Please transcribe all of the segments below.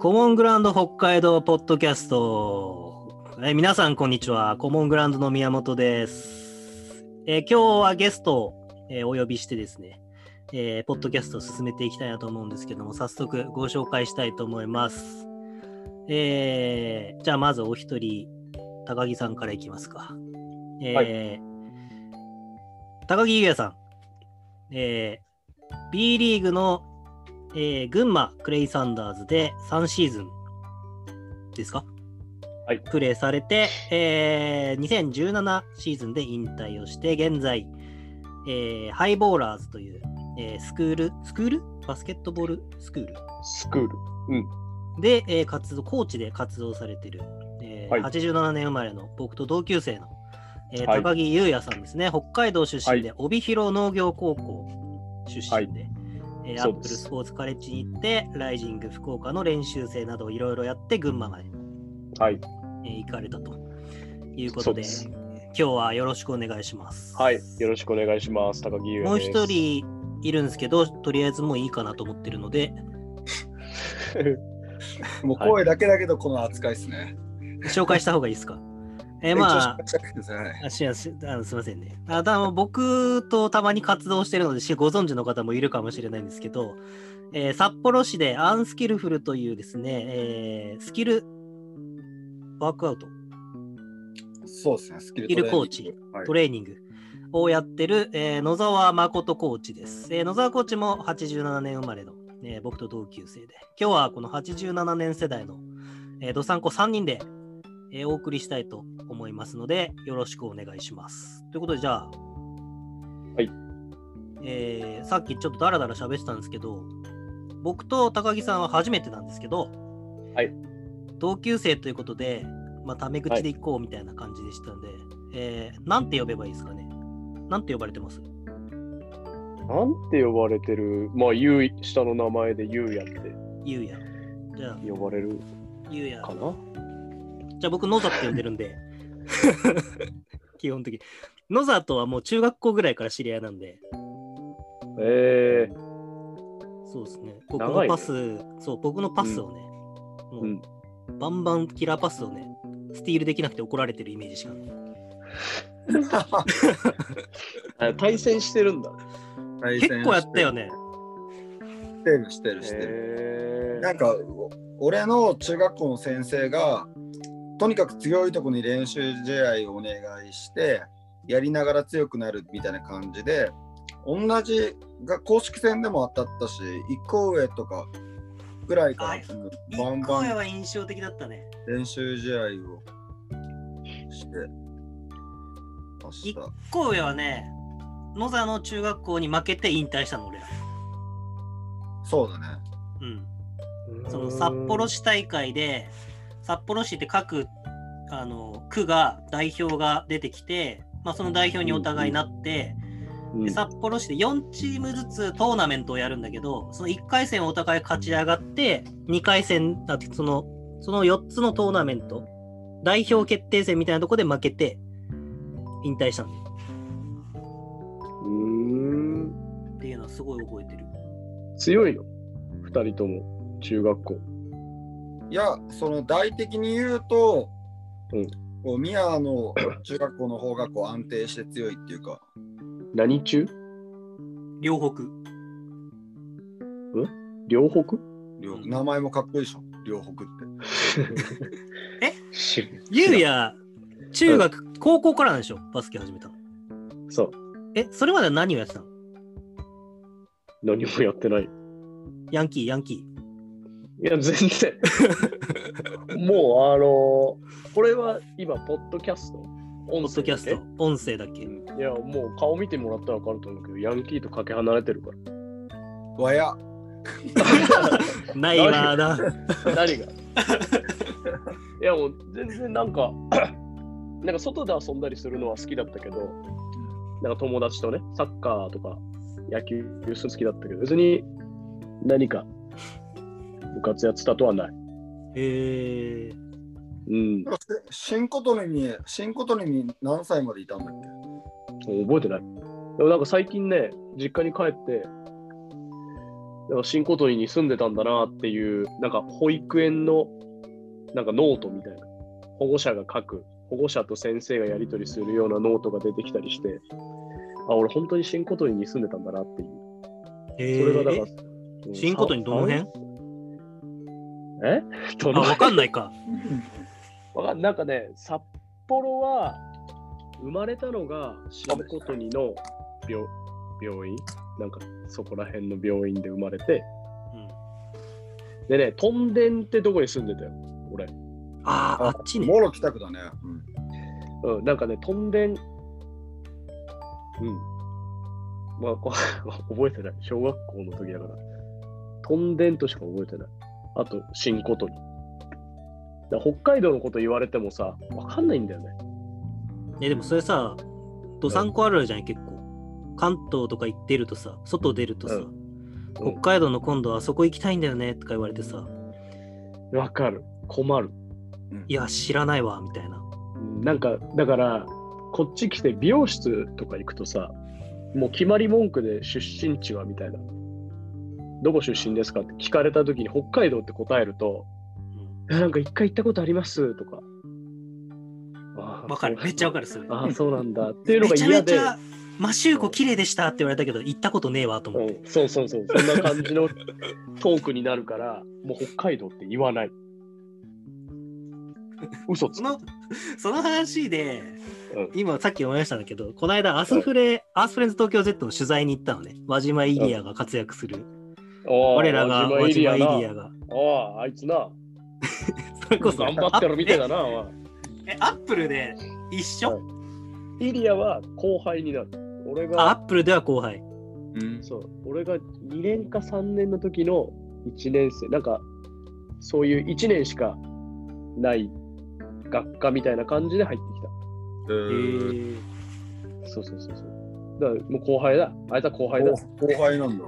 コモングラウンド北海道ポッドキャスト。え皆さん、こんにちは。コモングラウンドの宮本です。え今日はゲストを、えお呼びしてですね、えー、ポッドキャストを進めていきたいなと思うんですけども、早速ご紹介したいと思います。えー、じゃあまずお一人、高木さんからいきますか。えーはい、高木優也さん、えー、B リーグのえー、群馬クレイサンダーズで3シーズンですか、はい、プレーされて、えー、2017シーズンで引退をして現在、えー、ハイボーラーズという、えー、スクール？スクール？バスケットボール？スクール？スクール、うん、で、えー、活動コーチで活動されてる、えーはい、87年生まれの僕と同級生の、えー、高木優也さんですね、はい、北海道出身で帯広農業高校出身で、はい。えー、アップルスポーツカレッジに行って、ライジング福岡の練習生などいろいろやって、群馬まで、はい、えー、行かれたということで、今日はよろしくお願いします。はい、よろしくお願いします。高木優もう一人いるんですけど、とりあえずもういいかなと思ってるので。もう声だけだけど、この扱いですね。紹介した方がいいですか？えー、まあ、あしあしあすみませんね。あだ僕とたまに活動してるので、ご存知の方もいるかもしれないんですけど、えー、札幌市でアンスキルフルというですね、えー、スキルワークアウト。そうですね、スキルコーチ、トレーニングをやってる、えー、野沢誠コーチです、えー、野沢コーチも87年生まれの、えー、僕と同級生で、今日はこの87年世代の、えー、どさんこ3人でえー、お送りしたいと思いますので、よろしくお願いします。ということで、じゃあ、はい。えー、さっきちょっとダラダラ喋ってたんですけど、僕と高木さんは初めてなんですけど、はい。同級生ということで、まあ、タメ口でいこうみたいな感じでしたんで、はい、えー、なんて呼べばいいですかね？なんて呼ばれてます？なんて呼ばれてる？まあ、ゆう、下の名前でゆうやって。ゆうや。じゃあ、呼ばれるゆうやかな？じゃあ僕、ノザって呼んでるんで、基本的に。ノザとはもう中学校ぐらいから知り合いなんで。えー、そうですね。僕のパス、そう、僕のパスをね、うん、もう、うん、バンバンキラーパスをね、スティールできなくて怒られてるイメージしかない。対戦してるんだ。結構やったよね。してるしてるしてる。なんか、俺の中学校の先生が、とにかく強いとこに練習試合をお願いしてやりながら強くなるみたいな感じで同じが公式戦でも当たったし一個上とかぐらいからバンバンは印象的だったね。練習試合をして一個上はね野沢の中学校に負けて引退したの俺ら。そうだね。うん。その札幌市大会で札幌市って各あの区が代表が出てきて、まあ、その代表にお互いなって、うんうん、で札幌市で4チームずつトーナメントをやるんだけどその1回戦をお互い勝ち上がって2回戦そのその4つのトーナメント代表決定戦みたいなとこで負けて引退したんだ。うんっていうのはすごい覚えてる。強いの2人とも中学校。いや、その大的に言うと、うん、こう宮の中学校の方がこう安定して強いっていうか。何中？両北。ん両北名前もかっこいいでしょ、両北って。え？ゆうや、中学、うん、高校からなんでしょ、バスケ始めたの。そう。え、それまで何をやってたの？何もやってない。ヤンキー、ヤンキー。いや、全然。もう、あのー、これは今、ポッドキャスト？ポッドキャスト、音声だけ？いや、もう顔見てもらったら分かると思うけど、ヤンキーとかけ離れてるから。わや。ないわな。何が？いや、もう全然なんか、なんか外で遊んだりするのは好きだったけど、なんか友達とね、サッカーとか野球好きだったけど、別に何か部活やってたとはない。へえ。うん。新琴音に、新琴音に何歳までいたんだっけ？覚えてない。でもなんか最近ね、実家に帰って、でも新琴似に住んでたんだなっていう、なんか保育園のなんかノートみたいな、保護者が書く、保護者と先生がやり取りするようなノートが出てきたりして、あ、俺本当に新琴似に住んでたんだなっていう。それがだから、新琴似どの辺？え？ど あ、のわかんないか。わかんなんかね、札幌は生まれたのが新琴似の病病院、なんかそこら辺の病院で生まれて、うん、でね、トンデンってとこに住んでたよ、俺。ああ、あっちね。もろ北区だね。うんうん、なんかね、トンデン、うん。まあ、こ 覚えてない。小学校の時だから。トンデンとしか覚えてない。あと、新琴に。だ北海道のこと言われてもさ、わかんないんだよね。ね、でもそれさ、どさんこあるあるじゃない、結構。関東とか行ってるとさ、外出るとさ、うん北海道の今度はそこ行きたいんだよねとか言われてさ、わかる。困る。いや、知らないわ、みたいな。うんなんか、だから、こっち来て美容室とか行くとさ、もう決まり文句で出身地はみたいな。どこ出身ですかって聞かれた時に北海道って答えると、うんえなんか一回行ったことありますとか。わかる、めっちゃわかる、それ。ああ、そうなんだ。っていうのがめちゃ嫌で。めちゃ、マシューコ綺麗でしたって言われたけど、行ったことねえわと思って。うん、そうそうそう。そんな感じのトークになるから、もう北海道って言わない。嘘つく。その、その話で、うん今さっき思い出したんだけど、この間アスフレ、アースフレンズ東京 Z の取材に行ったのね。輪島イリアが活躍する。我らが輪島イリアが。ああ、あいつな。それこそ。頑張ってるみたいだな。え、アップルで一緒、イリアは後輩になる。俺あ、がアップルでは後輩。うんそう、俺が2年か3年の時の1年生、なんか、そういう1年しかない学科みたいな感じで入ってきた。えへーえ。そうそうそうそう。だもう後輩だ。あいつは後輩だ。後後輩なんだ。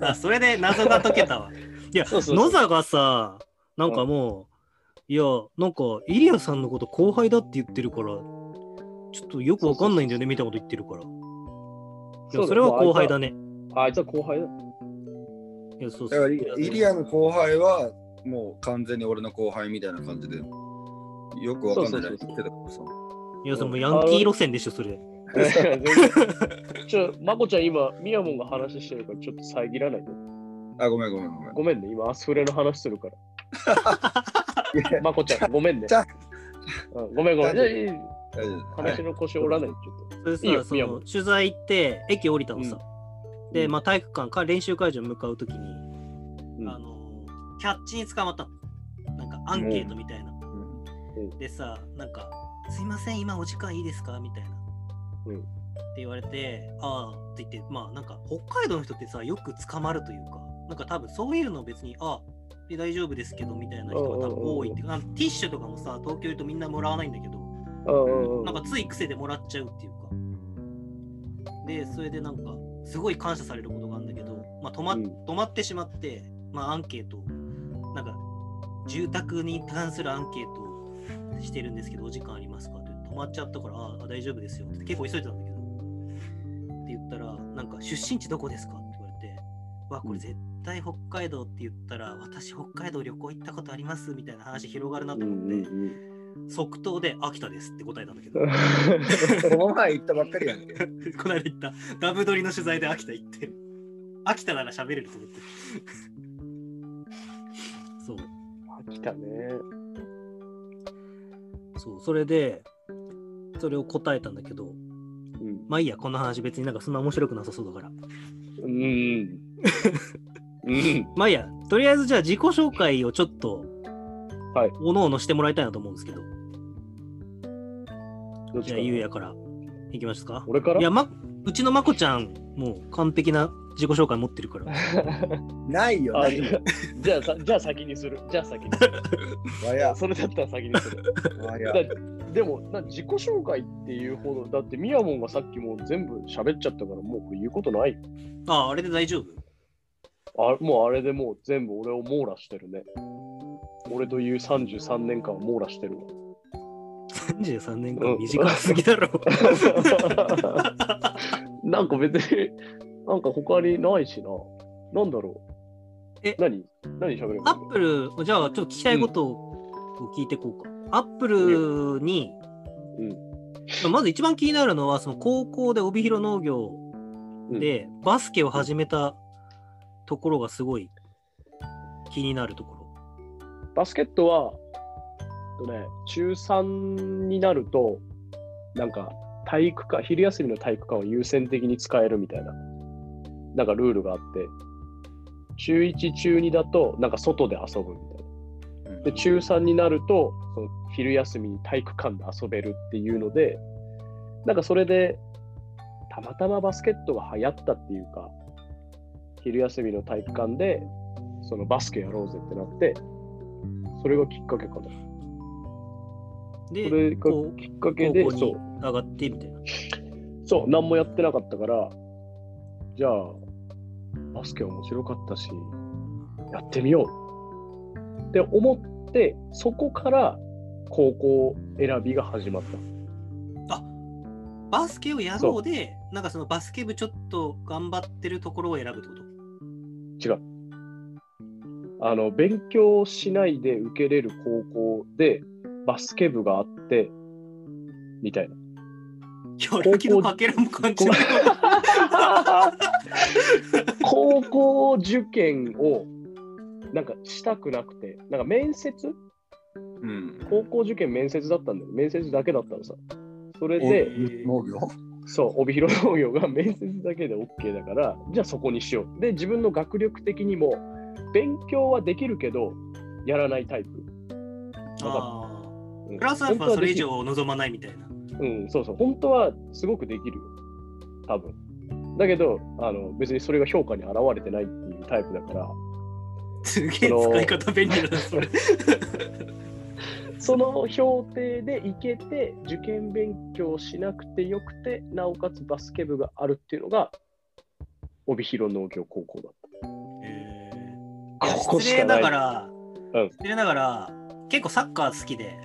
あ、それで謎が解けたわ。いや、そうそうそう野座がさ、なんかもう、いや、なんか、イリアさんのこと後輩だって言ってるから、ちょっとよくわかんないんだよね、みたいなこと言ってるから。いや、それは後輩だね。あいつは後輩だ。いや、そうだからそう。イイリアの後輩はもう完全に俺の後輩みたいな感じで、よくわかんないそうそうそう言ってたからさ。いや、それもうヤンキー路線でしょ、それ。ちょ、まこちゃん今、みやもんが話してるからちょっと遮らないで。あ、ごめんごめんごめん。ごめんね、今アスフレの話するから。まこちゃん、ごめんねちゃ。うんごめんごめん。話の腰折らないで、ちょっと。それさ、いいよその取材行って、駅降りたのさ。で、まあ、体育館か練習会場に向かうときに、うんあの、キャッチに捕まったの。なんか、アンケートみたいな。うんでさ、なんか、すいません、今お時間いいですか？みたいな。うん。って言われて、ああって言って、まあなんか北海道の人ってさ、よく捕まるというか、なんか多分そういうの別に、ああ、で大丈夫ですけどみたいな人が多分多いってあのティッシュとかもさ、東京いるとみんなもらわないんだけど、うんなんかつい癖でもらっちゃうっていうか。で、それでなんか、すごい感謝されることがあるんだけど、まあ止ま,、うん。止まってしまって、まあアンケートを、なんか、住宅に関するアンケートをしてるんですけど、お時間ありますか？止まっちゃったから、ああ、大丈夫ですよって結構急いでたんだけど、って言ったら、なんか、出身地どこですか？って言われて、わ、これ絶対北海道って言ったら、私北海道旅行行ったことありますみたいな話広がるなと思って、即答で秋田ですって答えたんだけど。この前行ったばっかりやんけ。この間行った。ダブドリの取材で秋田行って秋田なら喋れると思って そう。来たね。そうそれでそれを答えたんだけどうん。まあいいやこの話別になんかそんな面白くなさそうだからうん。うん。まあいいやとりあえずじゃあ自己紹介をちょっとはいおのおのしてもらいたいなと思うんですけどどじゃあゆうやからいきますか俺から？いや、ま、うちのまこちゃんもう完璧な自己紹介持ってるから ないよ、あないよ。じゃあさ、じゃあ先にする。じゃあ先にする。それだったら先にする。でもな、自己紹介っていうほど、だってミヤモンがさっきもう全部喋っちゃったから、もうこれ言うことない。ああれで大丈夫？あもうあれでもう全部俺を網羅してるね。俺という33年間を網羅してるわ。33年間短すぎだろ なんか別に、なんか他にないしな。なんだろう。え？何？何喋るアップル、じゃあちょっと聞きたいことを聞いていこうか。アップルに、まず一番気になるのは、その高校で帯広農業でバスケを始めたところがすごい気になるところ。バスケットは、とね、中3になると、なんか体育館、昼休みの体育館を優先的に使えるみたいな、なんかルールがあって、中1、中2だと、なんか外で遊ぶみたいな。で、中3になると、その昼休みに体育館で遊べるっていうので、なんかそれで、たまたまバスケットが流行ったっていうか、昼休みの体育館で、そのバスケやろうぜってなって、それがきっかけかな。で、それがきっかけで、そう。上がってみたいな。そう、何もやってなかったから、じゃあ、バスケ面白かったし、やってみようって思って、そこから高校選びが始まった。あバスケをやろうで、なんかそのバスケ部ちょっと頑張ってるところを選ぶってこと？違う。あの、勉強しないで受けれる高校でバスケ部があって、みたいな。やる気のかけらも感じ。高校受験をなんかしたくなくて、なんか面接、うん、高校受験面接だったんだよ。面接だけだったのさ。それで、農業そう、帯広農業が面接だけで OK だから、じゃあそこにしよう。で、自分の学力的にも、勉強はできるけど、やらないタイプ。ああ。プラスアルファそれ以上望まないみたいな。うん、そうそう。本当はすごくできるよ。多分。だけど、あの別にそれが評価に表れてないっていうタイプだから。すげえ使い方便利だな、それ。その評定で行けて、受験勉強しなくてよくて、なおかつバスケ部があるっていうのが、帯広農業高校だった。へここ失礼ながら、うん、失礼ながら、結構サッカー好きで、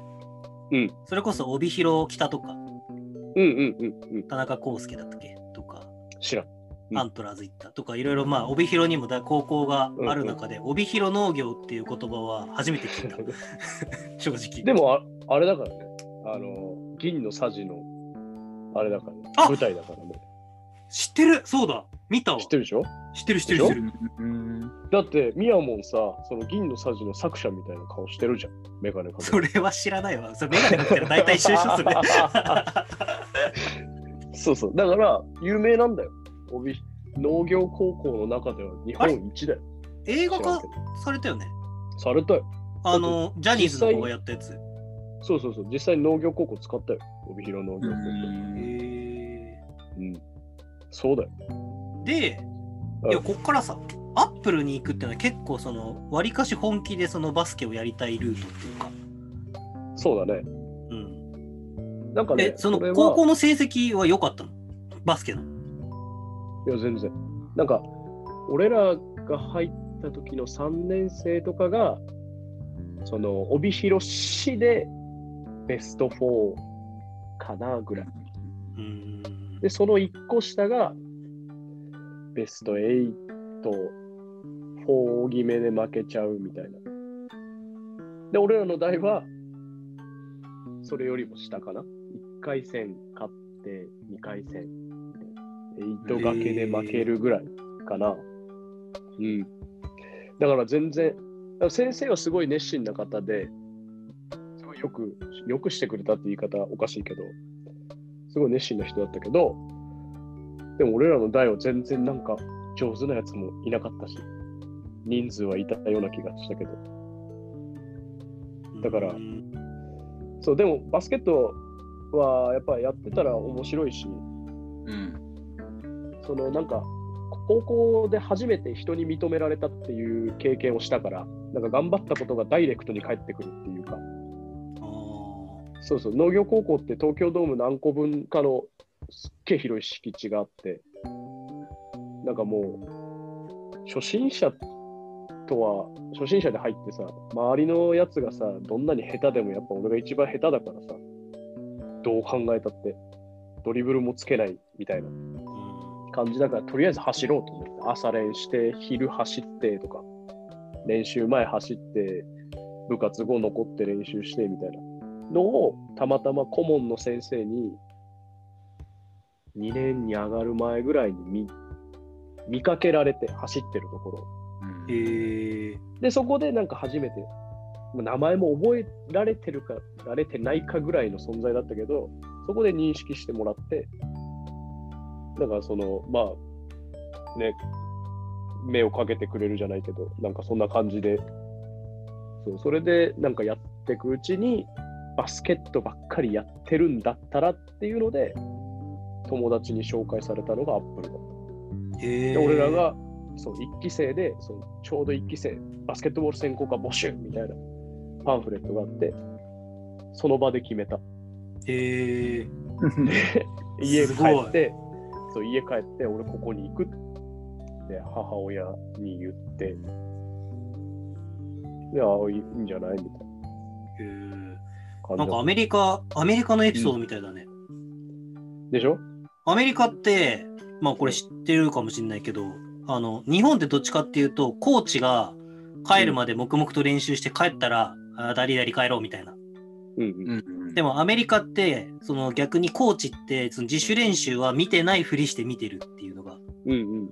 うん、それこそ帯広北とか、うんうんうんうん、田中康介だったっけとか、知らん。アントラーズ行ったとかいろいろまあ帯広にも高校がある中で、帯広農業っていう言葉は初めて聞いた。正直。でもああれだからね。あの銀のさじのあれだからね。舞台だからね。知ってる！そうだ。見たわ。知ってるでしょ？知ってる知ってる。知ってるだってミヤモンさその銀のさじの作者みたいな顔してるじゃん。メガネかそれは知らないわ。それメガネかけたら大体一緒一緒っすね そうそう。だから有名なんだよ帯農業高校の中では日本一だよ。映画化されたよね？されたよ。あの、ジャニーズの子がやったやつ。そうそうそう、実際農業高校使ったよ。帯広農業高校。へえー。うん。そうだよ。で、いや、こっからさ、アップルに行くっていうのは結構その、わりかし本気でそのバスケをやりたいルートっていうか。そうだね。うん。なんかね、その高校の成績は良かったの？バスケの。いや、全然。なんか、俺らが入った時の3年生とかが、その、帯広市でベスト4かなぐらい。で、その1個下が、ベスト8、4決めで負けちゃうみたいな。で、俺らの代は、それよりも下かな。1回戦勝って、2回戦糸掛けで負けるぐらいかな。うん。だから全然、先生はすごい熱心な方で、すごいよく、よくしてくれたって言い方おかしいけど、すごい熱心な人だったけど、でも俺らの代は全然なんか上手なやつもいなかったし、人数はいたような気がしたけど。だから、そう、でもバスケットはやっぱやってたら面白いし、うん、そのなんか高校で初めて人に認められたっていう経験をしたから、なんか頑張ったことがダイレクトに返ってくるっていうか、そうそう、農業高校って東京ドーム何個分かのすっげえ広い敷地があって、なんかもう、初心者とは、初心者で入ってさ、周りのやつがさ、どんなに下手でもやっぱ俺が一番下手だからさ、どう考えたって、ドリブルもつけないみたいな。感じだから、とりあえず走ろうと思って、朝練して、昼走ってとか、練習前走って、部活後残って練習してみたいなのを、たまたま顧問の先生に、2年に上がる前ぐらいに見見かけられて、走ってるところを。うんへえ。で、そこでなんか初めて、まあ名前も覚えられてるか、られてないかぐらいの存在だったけど、そこで認識してもらって、だからその、まあ、ね、目をかけてくれるじゃないけど、なんかそんな感じで、そうそれでなんかやっていくうちに、バスケットばっかりやってるんだったらっていうので、友達に紹介されたのがアップルだった。で、俺らがそう1期生でそのちょうど1期生、バスケットボール専攻科募集みたいなパンフレットがあって、その場で決めた。へえ。で、家帰って、そう家帰って、俺ここに行くって母親に言って、で、ああ、いいんじゃないみたいなへえ。なんかアメリカ、アメリカのエピソードみたいだね。でしょ？アメリカって、まあこれ知ってるかもしれないけど、あの、日本ってどっちかっていうと、コーチが帰るまで黙々と練習して帰ったら、あダリダリ帰ろうみたいな。うんうん。うんでもアメリカって、その逆にコーチって、その自主練習は見てないふりして見てるっていうのが。うん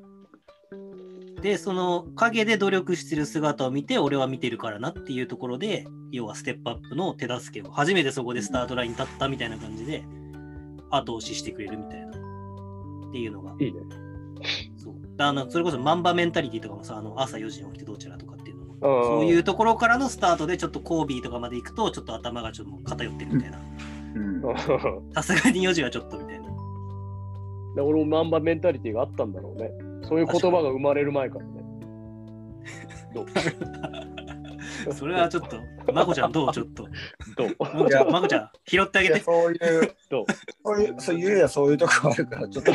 で、その陰で努力してる姿を見て、俺は見てるからなっていうところで、要はステップアップの手助けを、初めてそこでスタートラインに立ったみたいな感じで、後押ししてくれるみたいな。っていうのがうん。いいね。そう。あのそれこそマンバメンタリティとかもさ、あの朝4時に起きてどちらとかそそういうところからのスタートでちょっとコービーとかまで行くと、ちょっと頭がちょっと偏ってるみたいな。うんさすがに4時はちょっとみたいな。で俺もマンバメンタリティがあったんだろうね。そういう言葉が生まれる前からね。どう？それはちょっと、まこちゃんどう？ちょっと。どう？まこちゃん、まこちゃん拾ってあげて。そういうどう？そういうそういうやそういうとこあるからちょっと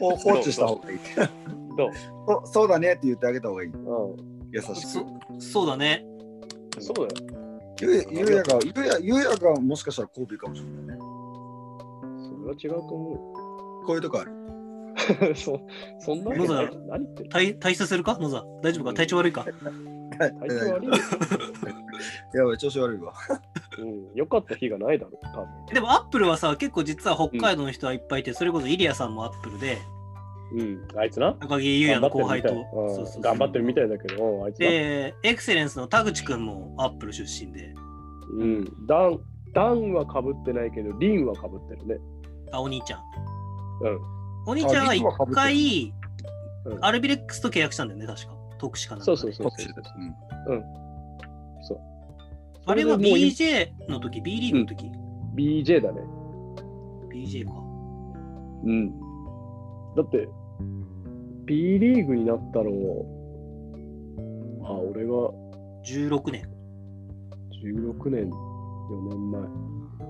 放放置した方がいいどう？そそうだねって言ってあげた方がいいうん。優しくそそうだね。そうだよ。ゆうゆうやがゆうやゆうやがもしかしたらコービーかもしれないねそれは違うと思こういうとこある う。そそんなわけない何言ってる体体質するか？野沢大丈夫か？体調悪いか？体調悪いよ。やばい調子悪いわうん。よかった日がないだろう、多分。でもアップルはさ、結構実は北海道の人はいっぱいいて、それこそイリアさんもアップルで、うん。あいつな？高木優也の後輩と頑張ってるみたいうんそうそうそう頑張ってるみたいだけど、うんあいつな。で、エクセレンスの田口くんもアップル出身で、うん。ダン、ダンはかぶってないけど、リンはかぶってるね。あ、お兄ちゃん。うん。お兄ちゃんは一回うん、アルビレックスと契約したんだよね、確か。特殊かな。そうそうそうこっちでそう。あれは BJ の時、B リーグの時、BJ だね。BJ か。うん。だって、B リーグになったのあ、俺が16年。16年、4年前。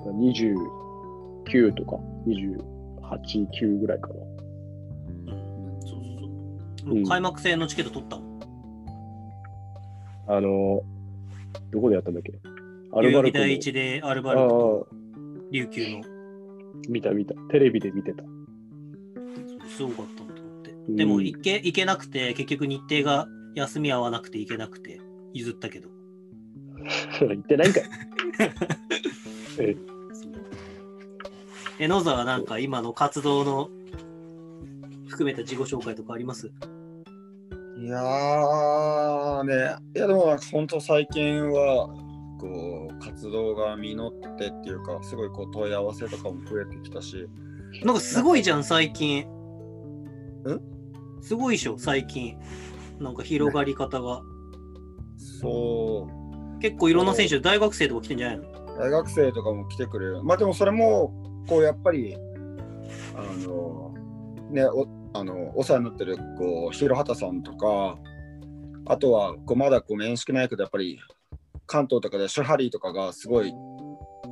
29とか、28、9ぐらいかな。うん、そうそうそう。うん開幕戦のチケット取ったもん。あの、どこでやったんだっけ？アルバルクの第一でアルバあルクとあ、琉球の。見た見た。テレビで見てた。すごかったなと思って。んでも行け行けなくて、結局日程が休み合わなくて行けなくて、譲ったけど。言ってないんかい。ええ、野沢なんか今の活動の含めた自己紹介とかあります？いやーねいやでもなんか本当最近はこう活動が実ってっていうかすごいこう問い合わせとかも増えてきたしなんかすごいじゃん、最近。んすごいでしょ、最近。なんか広がり方が。そう結構いろんな選手、大学生とか来てんじゃないの？大学生とかも来てくれる。まあでもそれも、こうやっぱり、あの、ね、おあのお世話になってる、こう、広畑さんとか、あとは、こうまだこう面識ないけど、やっぱり関東とかでシュハリーとかがすごい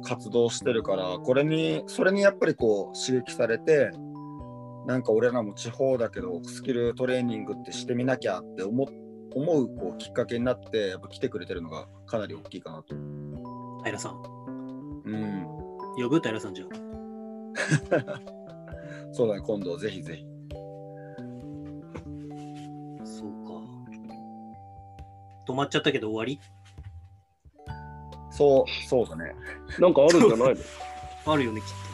活動してるから、これに、それにやっぱりこう刺激されて、なんか俺らも地方だけど、スキルトレーニングってしてみなきゃって思思うこうきっかけになって、やっぱ来てくれてるのがかなり大きいかなと。平さん。うん。呼ぶ平さんじゃん。そうだね、今度ぜひぜひ。そうか。止まっちゃったけど終わり？そう、そうだね。なんかあるんじゃない あるよね、きっの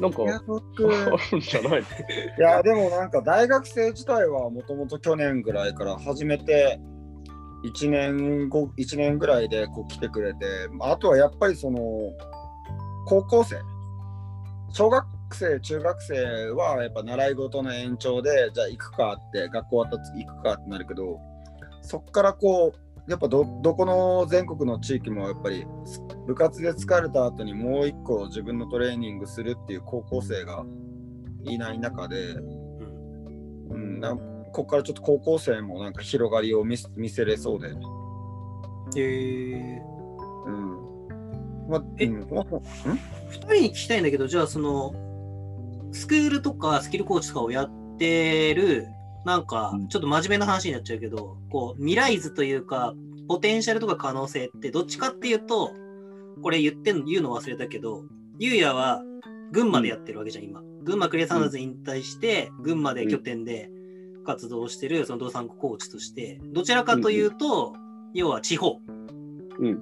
なんかいや、あ僕、るんじゃないのいや、でもなんか大学生自体はもともと去年ぐらいから始めて、1年後、一年ぐらいでこう来てくれて、あとはやっぱりその、高校生、小学生、中学生はやっぱ習い事の延長で、じゃあ行くかって、学校終わったら行くかってなるけど、そっからこう、やっぱどどこの全国の地域もやっぱり部活で疲れた後にもう一個自分のトレーニングするっていう高校生がいない中で、と。うん。うん、なここからちょっと高校生もなんか広がりを見せ見せれそうで、えうん。まえうん、まー、二人に聞きたいんだけど、じゃあその、スクールとかスキルコーチとかをやってる、なんかうんちょっと真面目な話になっちゃうけど、こう未来図というか、ポテンシャルとか可能性ってどっちかっていうと、これ言ってんの言うの忘れたけど、ゆうやは群馬でやってるわけじゃん、今。群馬クレイサンダーズ引退して、群馬で拠点で活動してる、その動産コーチとして、どちらかというと、要は地方。うん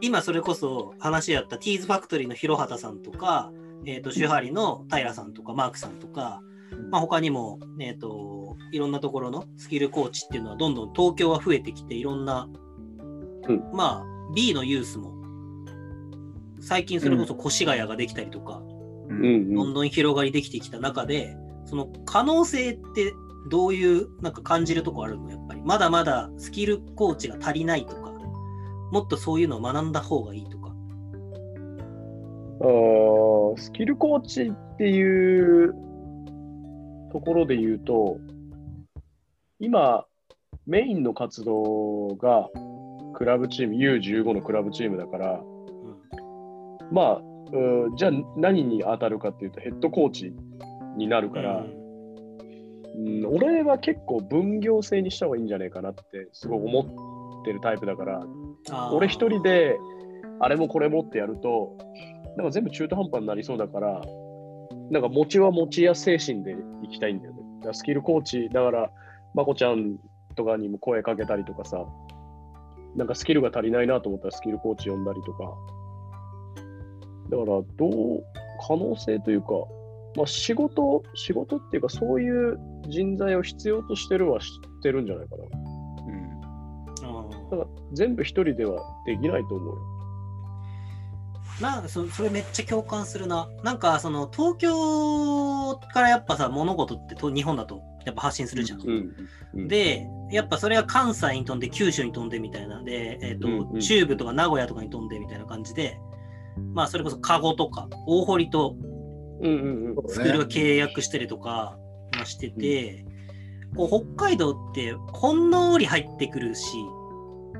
今それこそ話し合ったティーズファクトリーの広畑さんとか、えっ、と、シュハリの平さんとか、マークさんとか、まあ、他にも、えっ、と、いろんなところのスキルコーチっていうのはどんどん東京は増えてきて、いろんな、うんまあ、B のユースも、最近それこそ越谷ができたりとか、うんどんどん広がりできてきた中で、その可能性ってどういうなんか感じるとこあるの？やっぱり。まだまだスキルコーチが足りないとか、もっとそういうのを学んだ方がいいとか。あースキルコーチっていうところで言うと、今、メインの活動がクラブチーム、U15 のクラブチームだから、うんまあ、うんじゃあ何に当たるかっていうと、ヘッドコーチになるから、うん、俺は結構分業制にした方がいいんじゃないかなってすごい思ってるタイプだから、俺一人であれもこれもってやると、なんか全部中途半端になりそうだから、なんか持ちは持ちや精神でいきたいんだよね。だスキルコーチ、だから、まこちゃんとかにも声かけたりとかさ、なんかスキルが足りないなと思ったらスキルコーチ呼んだりとか。だから、どう、可能性というか、まあ仕事、仕事っていうか、そういう人材を必要としてるは知ってるんじゃないかな。あーだから全部一人ではできないと思うよ。なんかそそれめっちゃ共感するな。なんかその東京からやっぱさ物事ってと日本だとやっぱ発信するじゃん。うんうんで、やっぱそれは関西に飛んで九州に飛んでみたいなんで、えっ、と、うんうん中部とか名古屋とかに飛んでみたいな感じで、まあそれこそカゴとか大堀とうんうんうんそうスクールが契約したりとか、まあ、してて、こう北海道ってほんのり入ってくるし、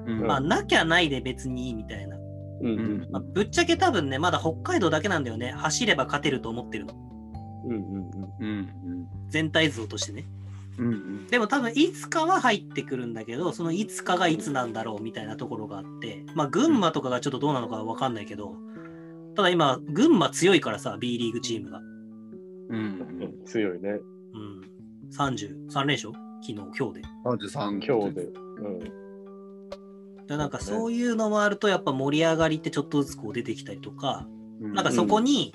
うんまあなきゃないで別にいいみたいな。うんうんまあ、ぶっちゃけ多分ね、まだ北海道だけなんだよね。走れば勝てると思ってるの。うんうんうんうん全体像としてね。うんうんでも多分いつかは入ってくるんだけど、そのいつかがいつなんだろうみたいなところがあって、まあ群馬とかがちょっとどうなのかはわかんないけど、ただ今、群馬強いからさ、B リーグチームが。うんうん強いね。うん。33連勝？昨日、今日で。33今日で。うんなんかそういうのもあると、やっぱ盛り上がりってちょっとずつこう出てきたりとか、うんなんかそこに、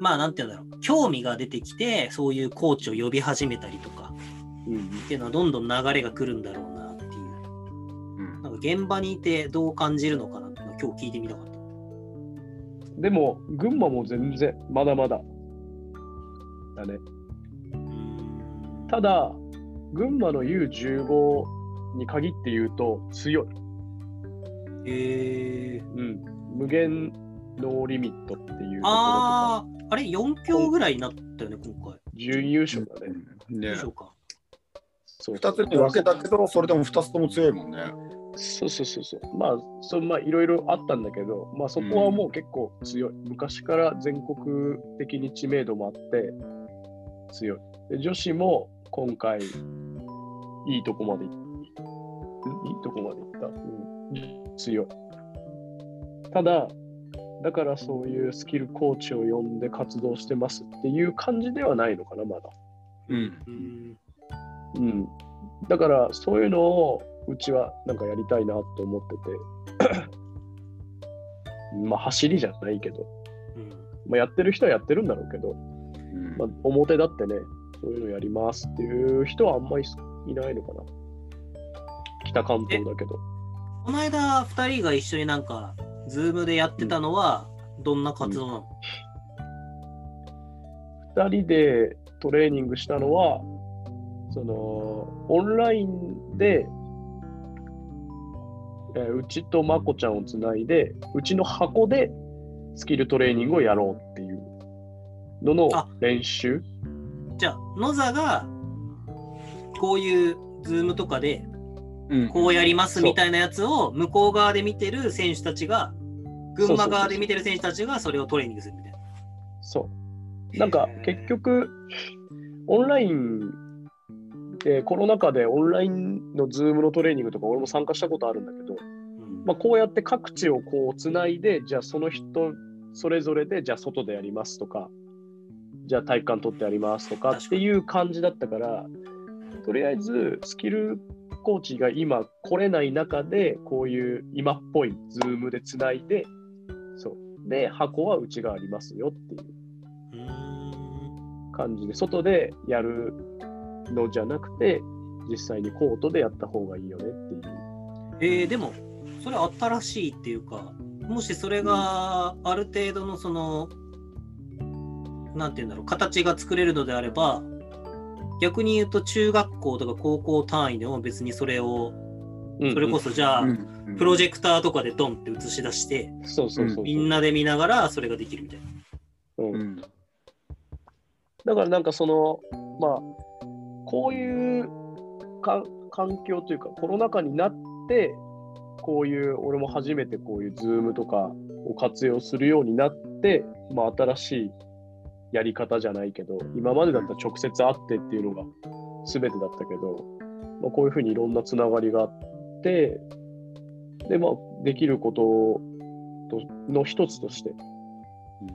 まあなんていうんだろう、興味が出てきて、そういうコーチを呼び始めたりとかうん。っていうのはどん。どん。流れが来るん。だろうなっていう。うん。なん。か現場にいてどう感じるのかなって今日聞いてみたかった。でも、群馬も全然、まだまだ。だね。ただ、群馬の U15 に限って言うと強い。えー、うん。無限ノーリミットっていうところとか、あ、あれ4強ぐらいになったよね、今回。準優勝だね。ねでしょうか。そう2つに分けたけど、それでも2つとも強いもんね。そうそうそうそう。まあ、そまあ、いろいろあったんだけど、まあ、そこはもう結構強い。昔から全国的に知名度もあって、強い。で女子も今回、いいとこまでいんいいとこまでいった。うん、強い。ただ、だからそういうスキルコーチを呼んで活動してますっていう感じではないのかな、まだ。うん。うん。うん。だからそういうのをうちはなんかやりたいなと思ってて、まあ走りじゃないけど、うん。まあ、やってる人はやってるんだろうけど、うん。まあ、表だってね、そういうのやりますっていう人はあんまりいないのかな。北関東だけど。この間、2人が一緒になんか、ズームでやってたのは、どんな活動なの、2人でトレーニングしたのは、その、オンラインで、えーうちとまこちゃんをつないで、うちの箱でスキルトレーニングをやろうっていうののあ練習。じゃあ、野座が、こういうズームとかで、うんこうやりますみたいなやつを、向こう側で見てる選手たちが、群馬側で見てる選手たちがそれをトレーニングするみたいな。そう。なんか結局、オンラインで、コロナ禍でオンラインのズームのトレーニングとか俺も参加したことあるんだけど、うん。まあ、こうやって各地をこうつないで、じゃあその人それぞれで、じゃあ外でやりますとか、じゃあ体育館取ってやりますとかっていう感じだったから、とりあえずスキルコーチが今来れない中で、こういう今っぽいズームでつないで、そう。で、箱はうちがありますよっていう感じで、外でやるのじゃなくて、実際にコートでやった方がいいよねっていう。えー、でも、それ新しいっていうか、もしそれがある程度のその、なんて言うんだろう、形が作れるのであれば、逆に言うと中学校とか高校単位でも別にそれを、それこそじゃあ、うんプロジェクターとかでドンって映し出して、そうそうそうそう。みんなで見ながらそれができるみたいな。うんうんだからなんかその、まあ、こういうか環境というか、コロナ禍になって、こういう、俺も初めてこういうズームとかを活用するようになって、まあ、新しいやり方じゃないけど、今までだったら直接会ってっていうのが全てだったけど、まあ、こういうふうにいろんなつながりがあって、で、まあ、できることとの一つとして、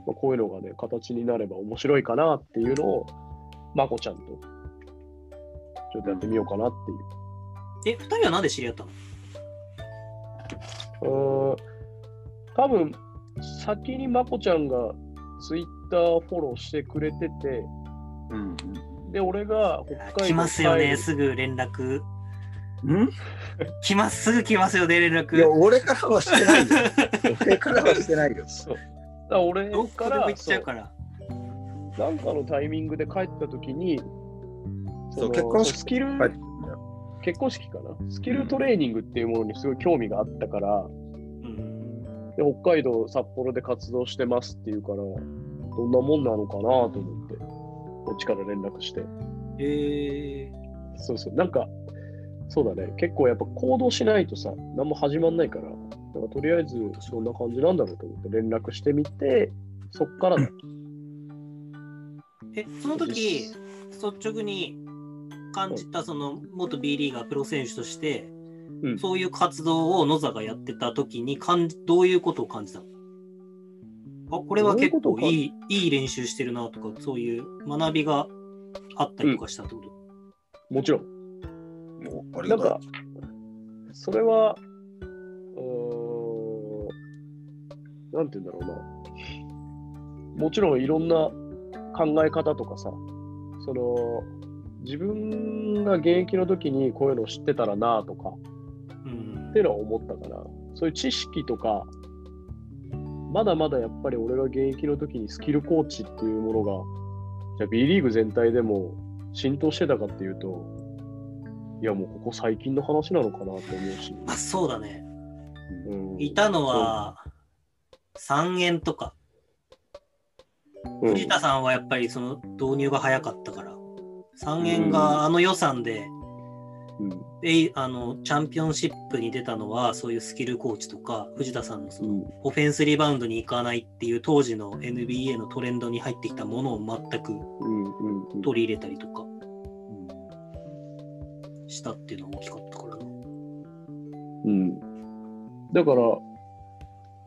まあ、こういうのがね、形になれば面白いかなっていうのを、まこちゃんと、ちょっとやってみようかなっていう。え、二人はなんで知り合ったの？うーん、多分先にまこちゃんがツイッターフォローしてくれてて、うんで、俺が北海道来ますよね、すぐ連絡。うん？来ます、すぐ来ますよね、連絡。いや、俺からはしてないよ。俺からはしてないよ。そう。だから俺からでも行っちゃうから。そうなんかのタイミングで帰った時に、のそう結婚式。スキル、帰って結婚式かな？スキルトレーニングっていうものにすごい興味があったから、うん。で北海道、札幌で活動してますっていうから、どんなもんなのかなと思って、こっちから連絡して。えそうそう、なんか、そうだね、結構やっぱ行動しないとさ、何も始まんないから、なんかとりあえずどんな感じなんだろうと思って連絡してみて、そっからだ。ー、え、その時、率直に感じた、その元 B リーガープロ選手として、うん。そういう活動を野座がやってた時に感じ、どういうことを感じたの？あ、これは結構いいいいい練習してるなとか、そういう学びがあったりとかしたってこと、もちろん。もうありがとなんか、それは、なんて言うんだろうな。もちろんいろんな考え方とかさ、その、自分が現役の時にこういうのを知ってたらなとか、うんっていうのは思ったかな。そういう知識とか、まだまだやっぱり俺が現役の時にスキルコーチっていうものが、じゃあ B リーグ全体でも浸透してたかっていうと、いやもうここ最近の話なのかなと思うし。まあそうだね。うんいたのは3円とか。うん藤田さんはやっぱりその導入が早かったから。3円があの予算で、うんであのチャンピオンシップに出たのはそういうスキルコーチとか藤田さんのそのうんオフェンスリバウンドに行かないっていう当時の NBA のトレンドに入ってきたものを全く取り入れたりとかしたっていうのは大きかったからな。うんだから、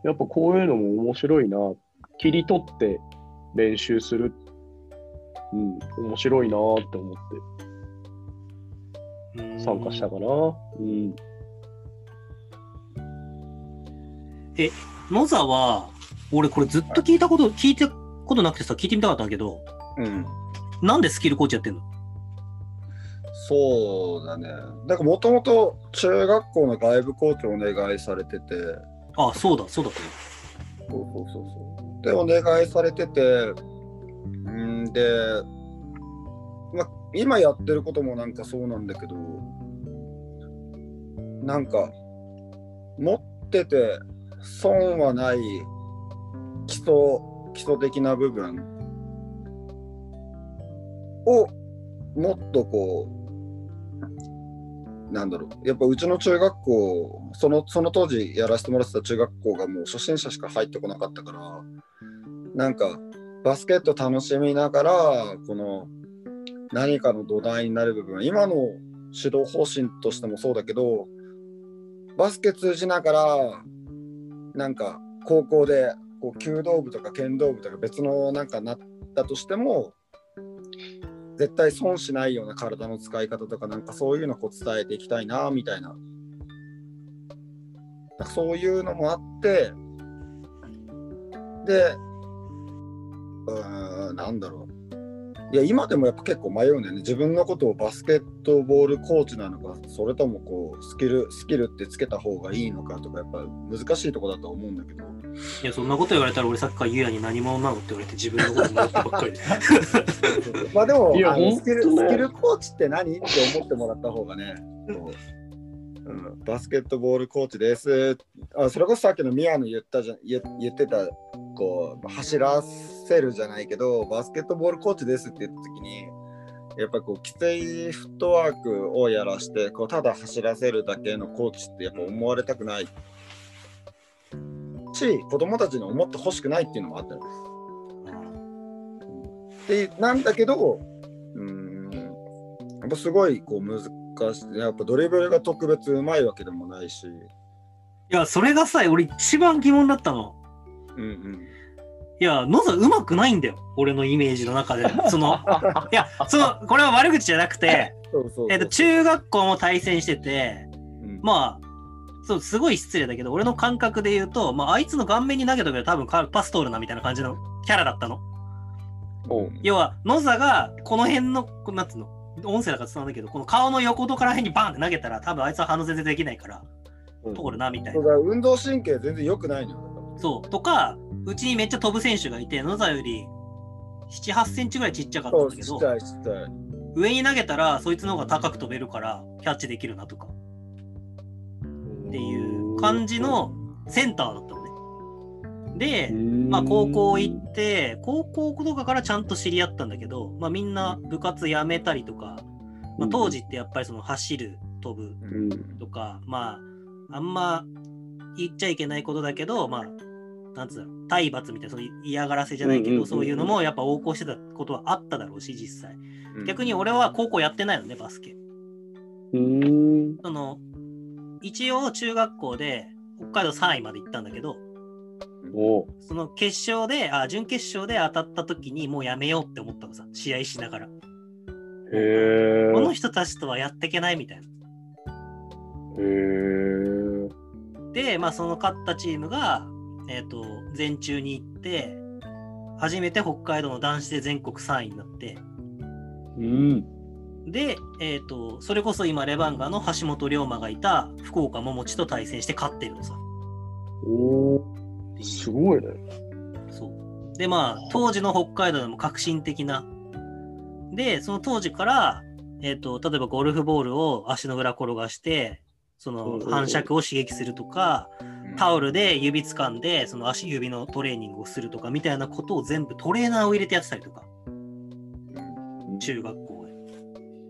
やっぱこういうのも面白いな。切り取って練習する。うん、面白いなって思って参加したかな。うん。野沢は、俺これずっと聞いたこと、聞いたことなくてさ、聞いてみたかったんだけど、うん。なんでスキルコーチやってんの？そうだね。だからもともと中学校の外部コーチをお願いされてて、あ、そうだ、そうだ。そうそうそうそう。で、お願いされてて、で、ま、今やってることもなんかそうなんだけど、なんか、持ってて損はない基礎、基礎的な部分をもっとこう、なんだろう、やっぱうちの中学校、そのその当時やらせてもらってた中学校がもう初心者しか入ってこなかったから、なんかバスケット楽しみながら、この何かの土台になる部分、今の指導方針としてもそうだけど、バスケ通じながら、なんか高校でこう弓道部とか剣道部とか別のなんかなったとしても、絶対損しないような体の使い方とかなんかそういうのを伝えていきたいなみたいな。そういうのもあってでうーんなんだろう。いや今でもやっぱ結構迷うんだよね。自分のことをバスケットボールコーチなのかそれともこうスキルスキルってつけた方がいいのかとかやっぱ難しいとこだと思うんだけど。いや、そんなこと言われたら俺さっきからゆうやに何者なのって言われて自分のこと思ってばっかりで。まあでもいやあのスキルスキルコーチって何？って思ってもらった方がね、こううん、バスケットボールコーチです。あ。それこそさっきの宮野言ったじゃん言言ってたこう走らせるじゃないけどバスケットボールコーチですって言った時にやっぱこうきついフットワークをやらしてこうただ走らせるだけのコーチってやっぱ思われたくない。し子供たちに思ってほしくないっていうのもあったよでなんだけど、うーん、やっぱすごいこう難しい。やっぱドリブルが特別うまいわけでもないし、いや、それがさ、俺一番疑問だったの。うんうん。いや、野沢上手くないんだよ。俺のイメージの中で。その、いや、その、これは悪口じゃなくて、えっと、中学校も対戦してて、うんまあ、そう、すごい失礼だけど、俺の感覚で言うと、まあ、あいつの顔面に投げとけば多分かパス通るなみたいな感じのキャラだったの。要は、野沢がこの辺の、こうなんつうの、音声だから伝わんないけど、この顔の横とから辺にバンって投げたら、多分あいつは反応全然できないから、うん通るなみたいな運動神経全然良くないのよ。そう。とか、うちにめっちゃ飛ぶ選手がいて、野沢より7、8センチぐらいちっちゃかったんだけど。上に投げたら、そいつの方が高く飛べるから、キャッチできるなとか、っていう感じのセンターだった。で、まあ高校行って、高校とかからちゃんと知り合ったんだけど、まあみんな部活辞めたりとか、まあ、当時ってやっぱりその走る、飛ぶうん。とか、まあ、あんま言っちゃいけないことだけど、まあ、なんつうの、体罰みたいな、そういう嫌がらせじゃないけど、うんうんうんうん。そういうのもやっぱ横行してたことはあっただろうし、実際。うん。逆に俺は高校やってないのね、バスケ。うんその、一応中学校で北海道3位まで行ったんだけど、おうその決勝で、あ、準決勝で当たった時にもうやめようって思ったのさ、試合しながら。へえこの人たちとはやっていけないみたいな。へえで、まあ、その勝ったチームが、えっ、と、全中に行って、初めて北海道の男子で全国3位になって、うんで、えっ、と、それこそ今、レバンガの橋本龍馬がいた福岡桃地と対戦して勝ってるのさ。おおっていうすごいねそう。で、まあ、当時の北海道でも革新的な。で、その当時から、えっ、と、例えばゴルフボールを足の裏転がして、その反射区を刺激するとか、タオルで指掴んで、その足指のトレーニングをするとかみたいなことを全部トレーナーを入れてやってたりとか、中学校で。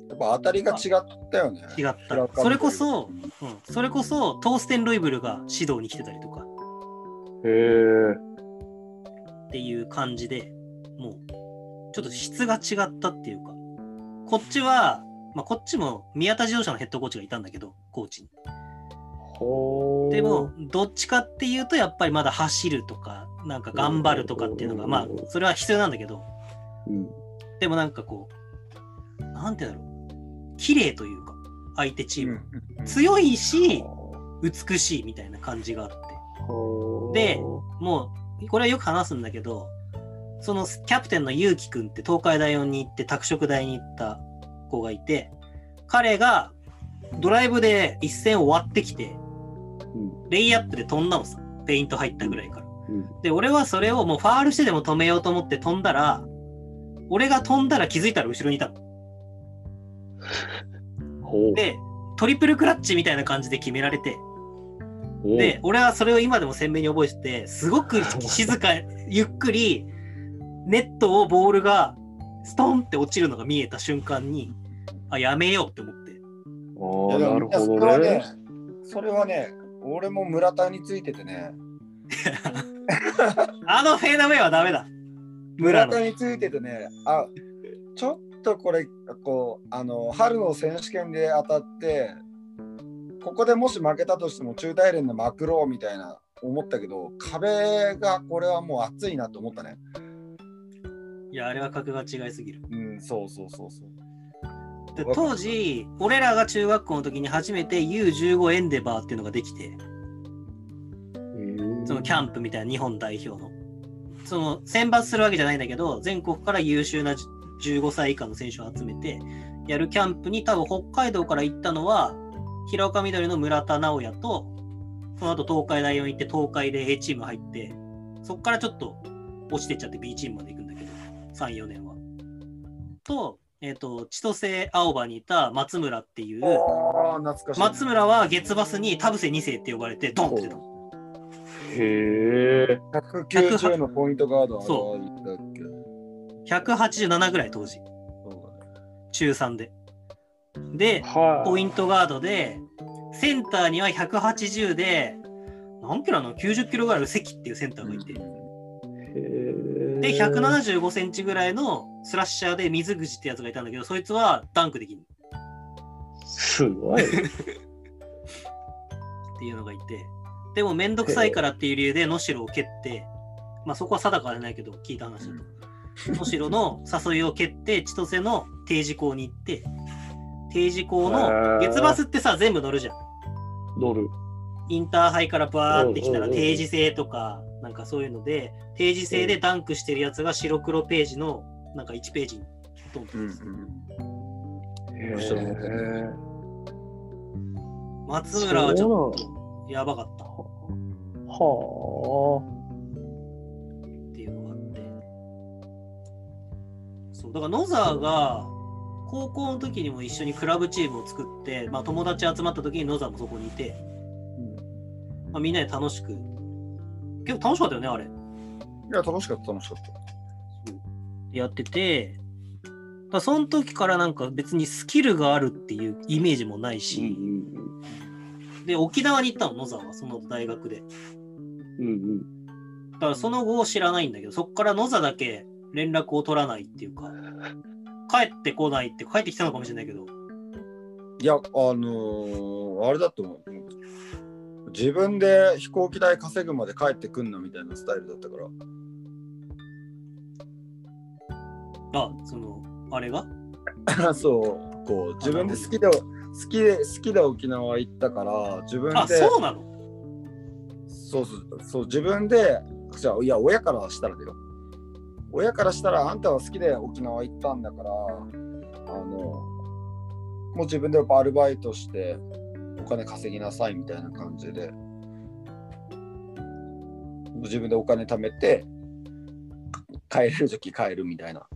やっぱ当たりが違ったよね。違った。それこそ、うん、それこそトーステン・ロイブルが指導に来てたりとかへえっていう感じでもうちょっと質が違ったっていうかこっちは、まあ、こっちも宮田自動車のヘッドコーチがいたんだけどコーチに。でも、どっちかっていうと、やっぱりまだ走るとか、なんか頑張るとかっていうのが、うんまあ、それは必要なんだけど、うん。でもなんかこう、なんて言うんだろう、綺麗というか、相手チーム。強いし、美しいみたいな感じがあって。でもう、これはよく話すんだけど、そのキャプテンのゆうきくんって東海大4に行って拓殖大に行った子がいて、彼がドライブで一戦終わってきて、うんレイアップで飛んだのさ。ペイント入ったぐらいから。うんで、俺はそれをもうファールしてでも止めようと思って飛んだら、俺が飛んだら気づいたら後ろにいたの。で、トリプルクラッチみたいな感じで決められて、で、俺はそれを今でも鮮明に覚えてて、すごく静か、ゆっくり、ネットをボールがストンって落ちるのが見えた瞬間に、あ、やめようって思って。ああ、なるほそれはねどね。、それはね、俺も村田についててね、あのフェードウェイはダメだ。村田についててね、あちょっとこれ、こう、あの、春の選手権で当たって、ここでもし負けたとしても中大連でまくろうみたいな思ったけど、壁がこれはもう熱いなと思ったね。いや、あれは格が違いすぎる。うん、そうそうそうそう。で当時、俺らが中学校の時に初めて U15 エンデバーっていうのができて、そのキャンプみたいな日本代表の。その選抜するわけじゃないんだけど、全国から優秀な15歳以下の選手を集めてやるキャンプに多分北海道から行ったのは、平岡緑の村田直哉と、その後東海大4行って東海で A チーム入って、そこからちょっと落ちてっちゃって B チームまで行くんだけど、3、4年は。と、えっ、と、千歳青葉にいた松村っていう。松村は月バスに田臥2世って呼ばれて、ドンって出たの。へえ。190のポイントガードはいったっけ？187ぐらい当時、中3で。で、はい。ポイントガードで、センターには180で、何キロなの ?90 キロぐらいの関っていうセンターがいて。へーで、175センチぐらいのスラッシャーで水口ってやつがいたんだけど、そいつはダンクできるすごい。っていうのがいて、でもめんどくさいからっていう理由で能代を蹴って、まあそこは定かでないけど、聞いた話だと。能代の誘いを蹴って、千歳の定時校に行って、定時校の月バスってさ、全部乗るじゃん。乗る。インターハイからバーってきたら定時制とか、なんかそういうので、定時制でダンクしてるやつが白黒ページのなんか1ページにドンとうん出てたへ面白いえ。松村はちょっとやばかったはっていうのがあって。そう、だから野沢が高校の時にも一緒にクラブチームを作って、まあ友達集まった時に野沢もそこにいて、まあ、みんなで楽しく、結構楽しかったよね、あれ。いや、楽しかった、楽しかった。やってて、だその時からなんか別にスキルがあるっていうイメージもないあ。し、で、沖縄に行ったの、野沢は、その大学で。うんうん。だからその後を知らないんだけど、そこから野沢だけ連絡を取らないっていうか、帰ってこないって、帰ってきたのかもしれないけど、いや、あのーあれだと思う。自分で飛行機代稼ぐまで帰ってくんなみたいなスタイルだったから。あ、その、あれが？そう、こう、自分で好きで、好きで、好きで沖縄行ったから、自分で、あ、そうなの？そうそうそう、自分で、じゃあ、いや、親からしたらだよ。親からしたら、あんたは好きで沖縄行ったんだから、あの、もう自分でやっぱアルバイトして、お金稼ぎなさいみたいな感じで、自分でお金貯めて、帰れる時帰るみたいな。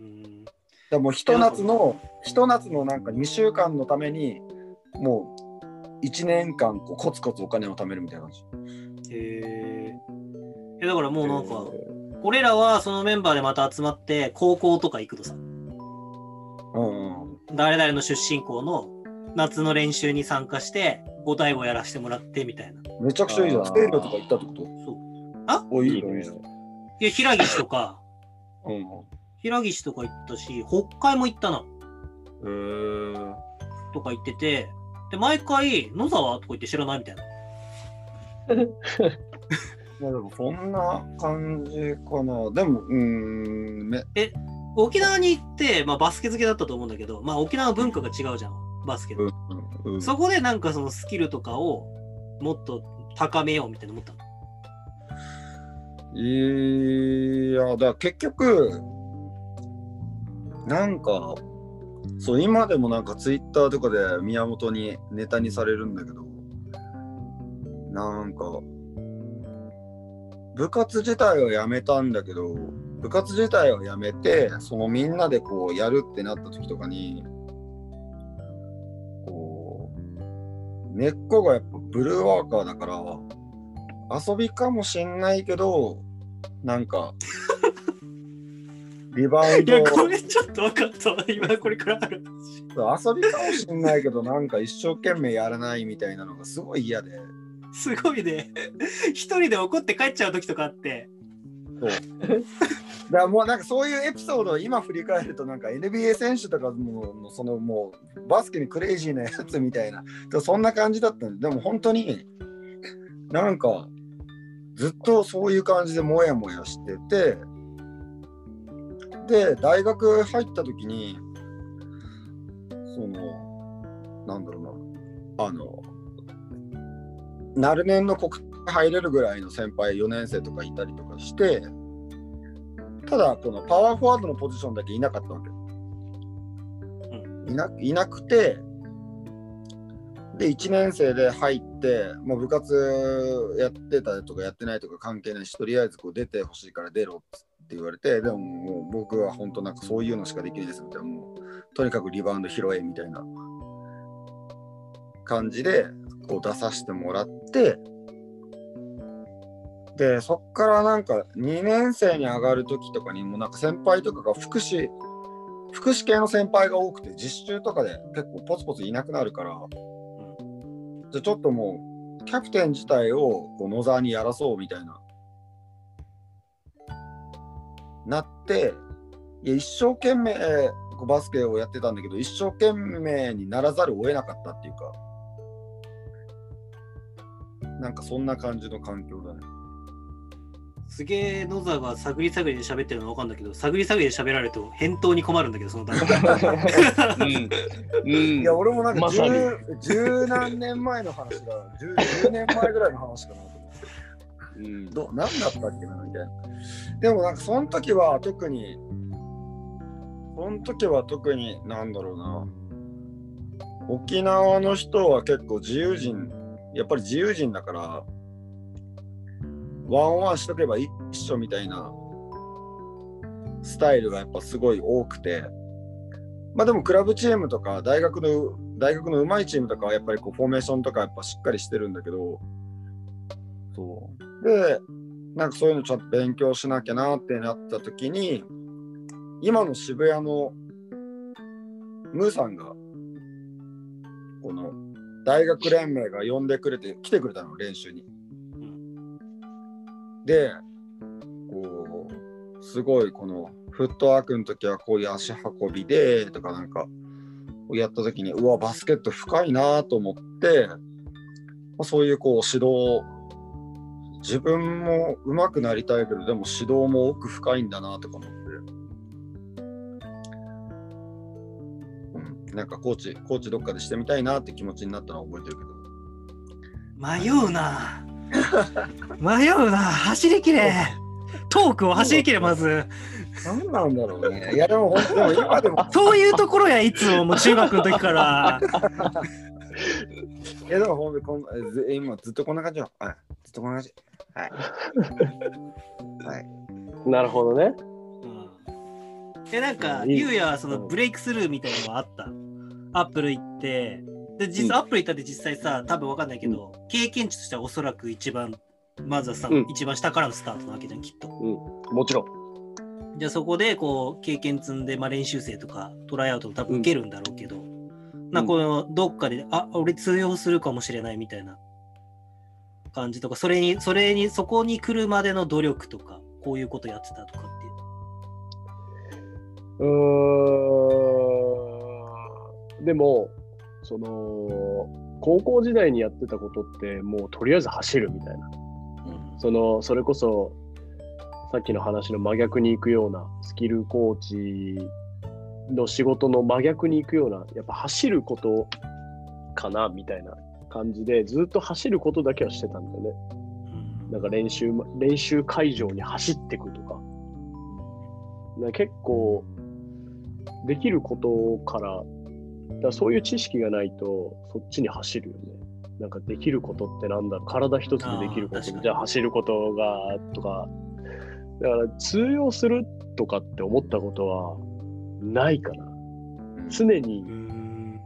うん。でもうひと夏の、ひと夏のなんか2週間のために、もう1年間こうコツコツお金を貯めるみたいな感じ。へえ。え、だからもうなんか、俺らはそのメンバーでまた集まって、高校とか行くとさ、うんうん。誰々の出身校の夏の練習に参加して、5対5やらせてもらってみたいな。めちゃくちゃいいじゃん。あーステレオとか行ったってこと？そう。おいいいいねのいいの。いや、平岸とか、うん。平岸とか行ったし、北海も行ったな、へーとか行ってて、で、毎回、野沢とか言って知らないみたいな。まあでもそんな感じかな。でも、うーん、め沖縄に行って、まあ、バスケ好きだったと思うんだけど、まあ、沖縄の文化が違うじゃん、バスケと。うんうんうんそこでなんかそのスキルとかをもっと高めようみたいな思ったの？いや、だから結局、なんか、そう、今でもなんかツイッターとかで宮本にネタにされるんだけど、なんか、部活自体はやめたんだけど、部活自体をやめて、そのみんなでこうやるってなった時とかに、こう、根っこがやっぱブルーワーカーだから、遊びかもしんないけど、なんか、リバウンドいや、これちょっと分かったわ。今これからある。遊びかもしんないけど、なんか一生懸命やらないみたいなのがすごい嫌で。すごいね。一人で怒って帰っちゃう時とかあって。そう。だからもうなんかそういうエピソードを今振り返るとなんか NBA 選手とかもそのもうバスケにクレイジーなやつみたいなそんな感じだったんででも本当になんかずっとそういう感じでモヤモヤしててで大学入った時にそのなんだろうなあの鳴年の国入れるぐらいの先輩4年生とかいたりとかしてただこのパワーフォワードのポジションだけいなかったわけ、いないなくてで1年生で入ってもう部活やってたとかやってないとか関係ないしとりあえずこう出てほしいから出ろって言われてでももう僕は本当なんかそういうのしかできないですみたいなもうとにかくリバウンド拾えみたいな感じでこう出させてもらってでそっからなんか2年生に上がる時とかにもなんか先輩とかが福祉福祉系の先輩が多くて実習とかで結構ポツポツいなくなるから、じゃあちょっともうキャプテン自体をこう野沢にやらそうみたいななっていや一生懸命こうバスケをやってたんだけど一生懸命にならざるを得なかったっていうかなんかそんな感じの環境だね。すげえ野沢が探り探りで喋ってるの分かるんだけど、探り探りで喋られると返答に困るんだけど、その段階 うん。うん。いや俺もなんか十十何年前の話が十十年前ぐらいの話かなと思って。うんど何だったっけなみたいな。でもなんかその時は特に、その時は特になんだろうな。沖縄の人は結構自由人、やっぱり自由人だから、ワンワンしとけば一緒みたいなスタイルがやっぱすごい多くて、まあでもクラブチームとか大学の大学の上手いチームとかはやっぱりこうフォーメーションとかやっぱしっかりしてるんだけど、そう。で、なんかそういうのちょっと勉強しなきゃなってなった時に、今の渋谷のムーさんが、この大学連盟が呼んでくれて、来てくれたの、練習に。で、こう、すごいこのフットワークの時はこういう足運びでとかなんか、やった時に、うわ、バスケット深いなと思って、まあそういうこう指導自分も上手くなりたいけどでも指導も奥深いんだなとか思なんかコーチコーチどっかでしてみたいなって気持ちになったのは覚えてるけど迷うな。迷うな。走りきれ。トークを走りきれ、まず。何なんだろうねいやでも本当でも今でもそういうところや、いつも、もう中学の時から。いやでも本当こんず今ずっとこんな感じよはいずっとこんな感じはいはいなるほどね。うんえ、なんか、いいゆうやはそのブレイクスルーみたいなのはあった？アップル行って、で、実際、アップル行ったって実際さ、多分わかんないけど、経験値としてはおそらく一番、まずはさ、うん一番下からのスタートなわけじゃん、きっと。もちろん。じゃあそこで、こう、経験積んで、まあ、練習生とか、トライアウトも多分受けるんだろうけど、なんかこの、どっかで、あ、俺通用するかもしれないみたいな感じとか、それに、それに、そこに来るまでの努力とか、こういうことやってたとかっていう。うーん。でも、その、高校時代にやってたことって、もうとりあえず走るみたいな。その、それこそ、さっきの話の真逆に行くような、スキルコーチの仕事の真逆に行くような、やっぱ走ることかな、みたいな感じで、ずっと走ることだけはしてたんだよね。うんなんか練習、練習会場に走ってくとか。か結構、できることから、だそういう知識がないと、そっちに走るよね。なんかできることってなんだろう、体一つでできること。じゃあ走ることが、とか。だから通用するとかって思ったことはないかな。常に。う、ん。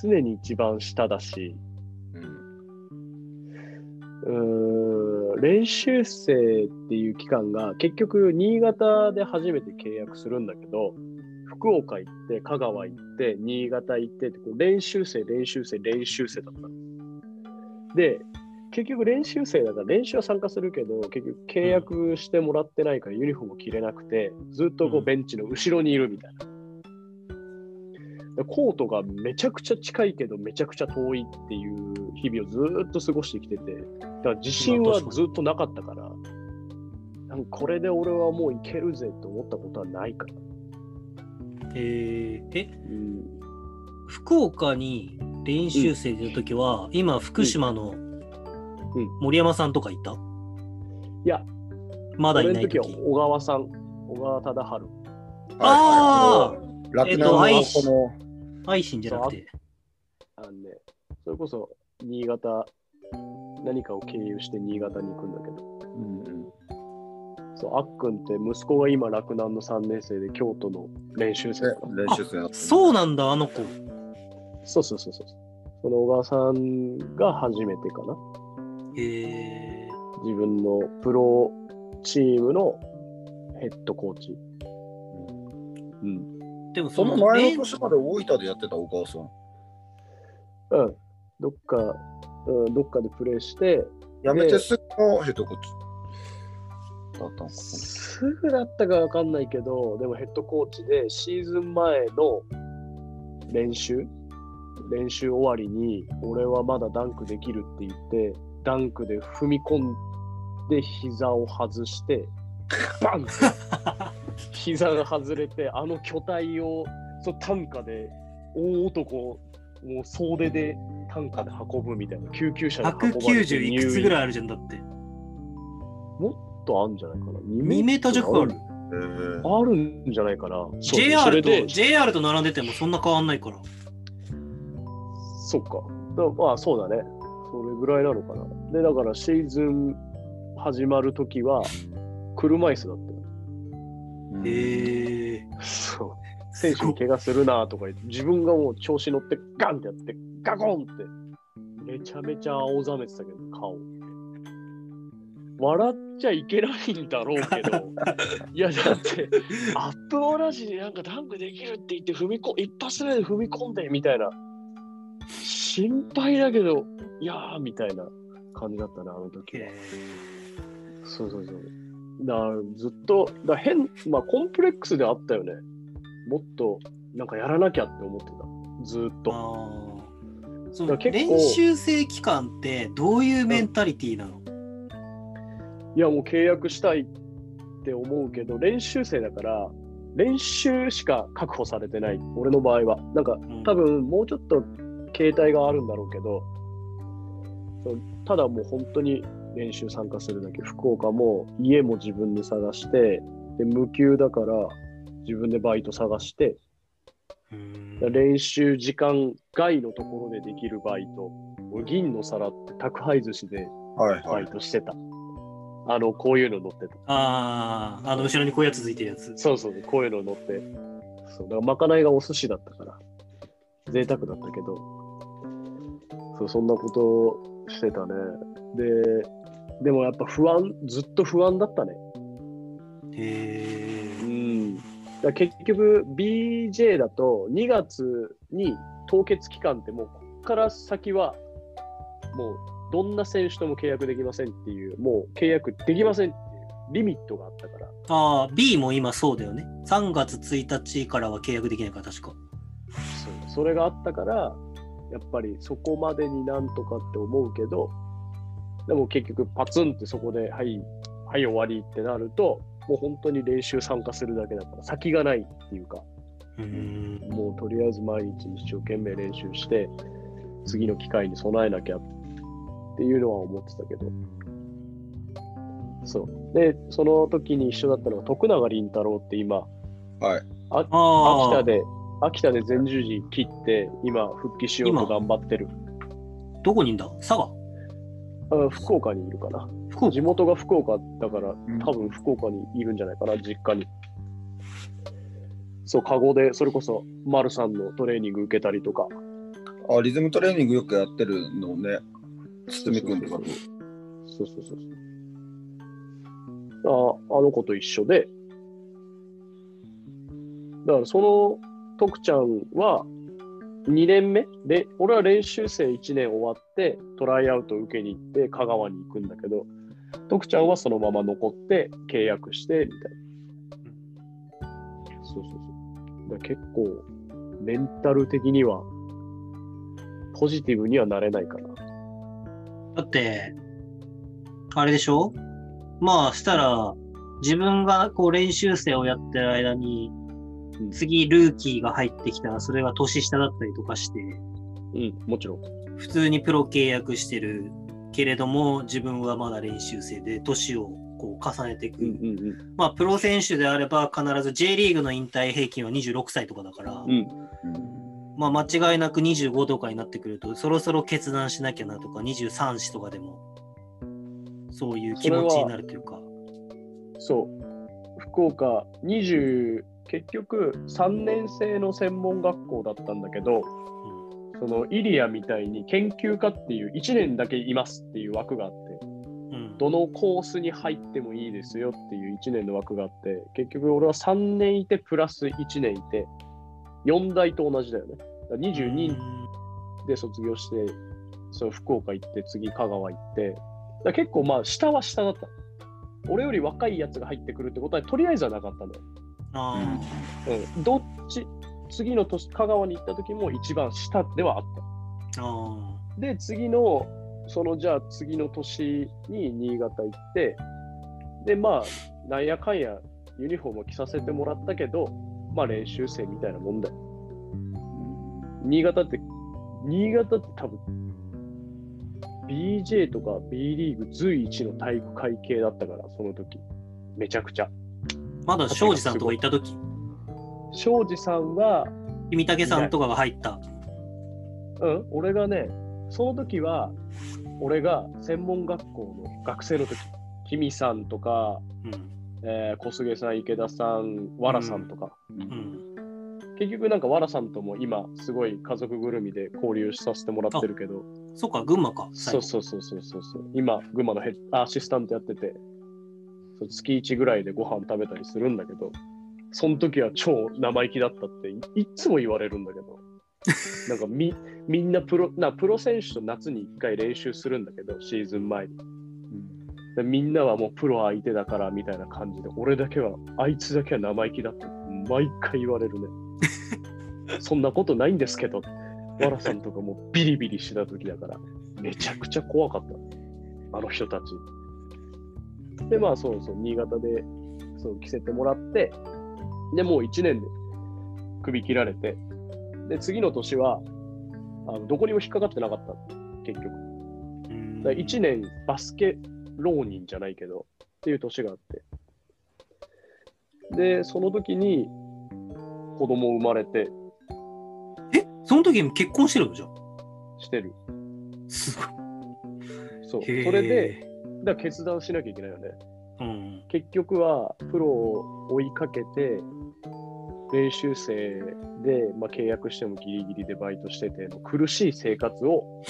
常に一番下だし、うーん。練習生っていう期間が結局新潟で初めて契約するんだけど福岡行って香川行って新潟行ってってこう練習生練習生練習生だった。ので結局練習生だから練習は参加するけど結局契約してもらってないからユニフォーム着れなくてずっとこううん。ベンチの後ろにいるみたいな。でコートがめちゃくちゃ近いけどめちゃくちゃ遠いっていう日々をずーっと過ごしてきててだから自信はずっとなかったからなんかこれで俺はもういけるぜと思ったことはないから、えー。え？うん、福岡に練習生でいるときは、今福島のうん。森山さんとかいた、いやまだいない時。は小川さん小川忠治あ楽南のえっとこの、愛心じゃなくて。あのねそれこそ新潟何かを経由して新潟に行くんだけど。うんうんそうあっくんって息子が今洛南の3年生で京都の練習生練習生そうなんだあの子そうそうそうそう。その小川さんが初めてかな。え自分のプロチームのヘッドコーチ。うん。ー、でもその前の年まで大分でやってたお母さん。うん。どっか、うん、どっかでプレーして、やめてすぐのヘッドコーチだったのかすぐだったかわかんないけど、でもヘッドコーチでシーズン前の練習、練習終わりに、俺はまだダンクできるって言って、ダンクで踏み込んで膝を外して、バンって 膝が外れて、あの巨体をそう担架で大男、もう総出で担架で運ぶみたいな、救急車で運ばれて190いくつぐらいいあるじゃんだって。もっとあるんじゃないかな。2メーター弱あるあるんじゃないかな。そうそ JR と JR と並んでてもそんな変わんないからそっか。だまあそうだね。それぐらいなのかな。で、だからシーズン始まるときは車椅子だったよ。へえそう。選手に怪我するなとか言って、自分がもう調子乗ってガンってやって、ガコンって、めちゃめちゃ青ざめてたけど、顔。笑っちゃいけないんだろうけど、いや、だって、アップオーラジでなんかダンクできるって言って、踏みこ一発目で踏み込んでみたいな、心配だけど、いやーみたいな感じだったな、あの時は。そうそうそう。だずっと、だ変、まあコンプレックスであったよね。もっとなんかやらなきゃって思ってた。ずっと。その練習生期間ってどういうメンタリティーなの、いやもう契約したいって思うけど、練習生だから、練習しか確保されてない。俺の場合は。なんかうん多分もうちょっと携帯があるんだろうけど、ただもう本当に練習参加するだけ。福岡も家も自分で探して、で無給だから自分でバイト探して、うん練習時間外のところでできるバイト。俺銀の皿って宅配寿司でバはいはい。イトしてた。あの、こういうの乗ってた。あああの後ろにこういうやつついてるやつそうそう、こういうの乗って。そう、だからまかないがお寿司だったから、贅沢だったけど、そう、そんなことをしてたね。で、でもやっぱ不安、ずっと不安だったね。へえうん。だ結局、BJ だと2月に凍結期間ってもう、こっから先は、もう、どんな選手とも契約できませんっていう、もう契約できませんっていうリミットがあったから。ああ B も今そうだよね3月1日からは契約できないから確かそうそれがあったから、やっぱりそこまでになんとかって思うけど、でも結局パツンってそこで、はい、はい、終わりってなると、もう本当に練習参加するだけだから、先がないっていうか、うん。もうとりあえず毎日一生懸命練習して、次の機会に備えなきゃっていうのは思ってたけど。そう。で、その時に一緒だったのが徳永凛太郎って今、はい。ああ。秋田で、秋田で前十字切って、今復帰しようと頑張ってる。どこにいんだ？佐賀？あ福岡にいるかな。福岡？地元が福岡だから、ん多分福岡にいるんじゃないかな、実家に。そう、カゴで、それこそ、丸さんのトレーニング受けたりとか。あ、リズムトレーニングよくやってるのね。堤君とかと。そうそうそうそう。ああの子と一緒で、だからその徳ちゃんは2年目？で、俺は練習生1年終わってトライアウト受けに行って香川に行くんだけど、徳ちゃんはそのまま残って契約してみたいな。そうそうそう。だ結構メンタル的にはポジティブにはなれないかな。だって、あれでしょ？まあ、したら、自分がこう練習生をやってる間にう、ん次ルーキーが入ってきたら、それが年下だったりとかして、うん、もちろん。普通にプロ契約してるけれども、自分はまだ練習生で、年をこう重ねていく。うんうんうん。まあ、プロ選手であれば、必ず J リーグの引退平均は26歳とかだから、うんまあ、間違いなく25とかになってくると、そろそろ決断しなきゃなとか、23歳とかでも、そういう気持ちになるというか。そう。福岡20、結局3年生の専門学校だったんだけど、そのイリアみたいに研究科っていう1年だけいますっていう枠があって、うんうんどのコースに入ってもいいですよっていう1年の枠があって、結局俺は3年いてプラス1年いて、4代と同じだよね。だから22で卒業して、その福岡行って、次香川行って、だ結構まあ下は下だった。俺より若いやつが入ってくるってことはとりあえずはなかったのよ。あうん、どっち、次の年、香川に行った時も一番下ではあっーあた。で、次の、そのじゃあ次の年に新潟行って、で、まあ、なんやかんやユニフォームを着させてもらったけど、まあ練習生みたいなもんだよ。新潟って、新潟って多分、BJ とか B リーグ随一の体育会系だったから、その時。めちゃくちゃ。ーまだ庄司さんとか行った時？庄司さんは、君武さんとかが入った。うん、俺がね、その時は、俺が専門学校の学生の時、君さんとか、うんえー小菅さん、池田さん、わらさんとか、うん結局なんかわらさんとも今、すごい家族ぐるみで交流させてもらってるけど、そっか、群馬か。そうそうそうそうそうそう、今、群馬のヘッアシスタントやってて、そう月1ぐらいでご飯食べたりするんだけど、その時は超生意気だったっていつも言われるんだけど、なんかみみんなプロなプロ選手と夏に1回練習するんだけど、シーズン前に。でみんなはもうプロ相手だからみたいな感じで、俺だけは、あいつだけは生意気だって毎回言われるね。そんなことないんですけど、わらさんとかもうビリビリしてた時だから、めちゃくちゃ怖かった。あの人たち。で、まあそうそう、新潟でそう着せてもらって、で、もう1年で首切られて、で、次の年は、あのどこにも引っかかってなかった、結局。うんだ1年バスケ浪人じゃないけどっていう年があってでその時に子供生まれてえその時に結婚してるのじゃん？してるすごい。そうそれで、だから決断しなきゃいけないよねうん。結局はプロを追いかけて練習生で、まあ、契約してもギリギリでバイトしてての苦しい生活を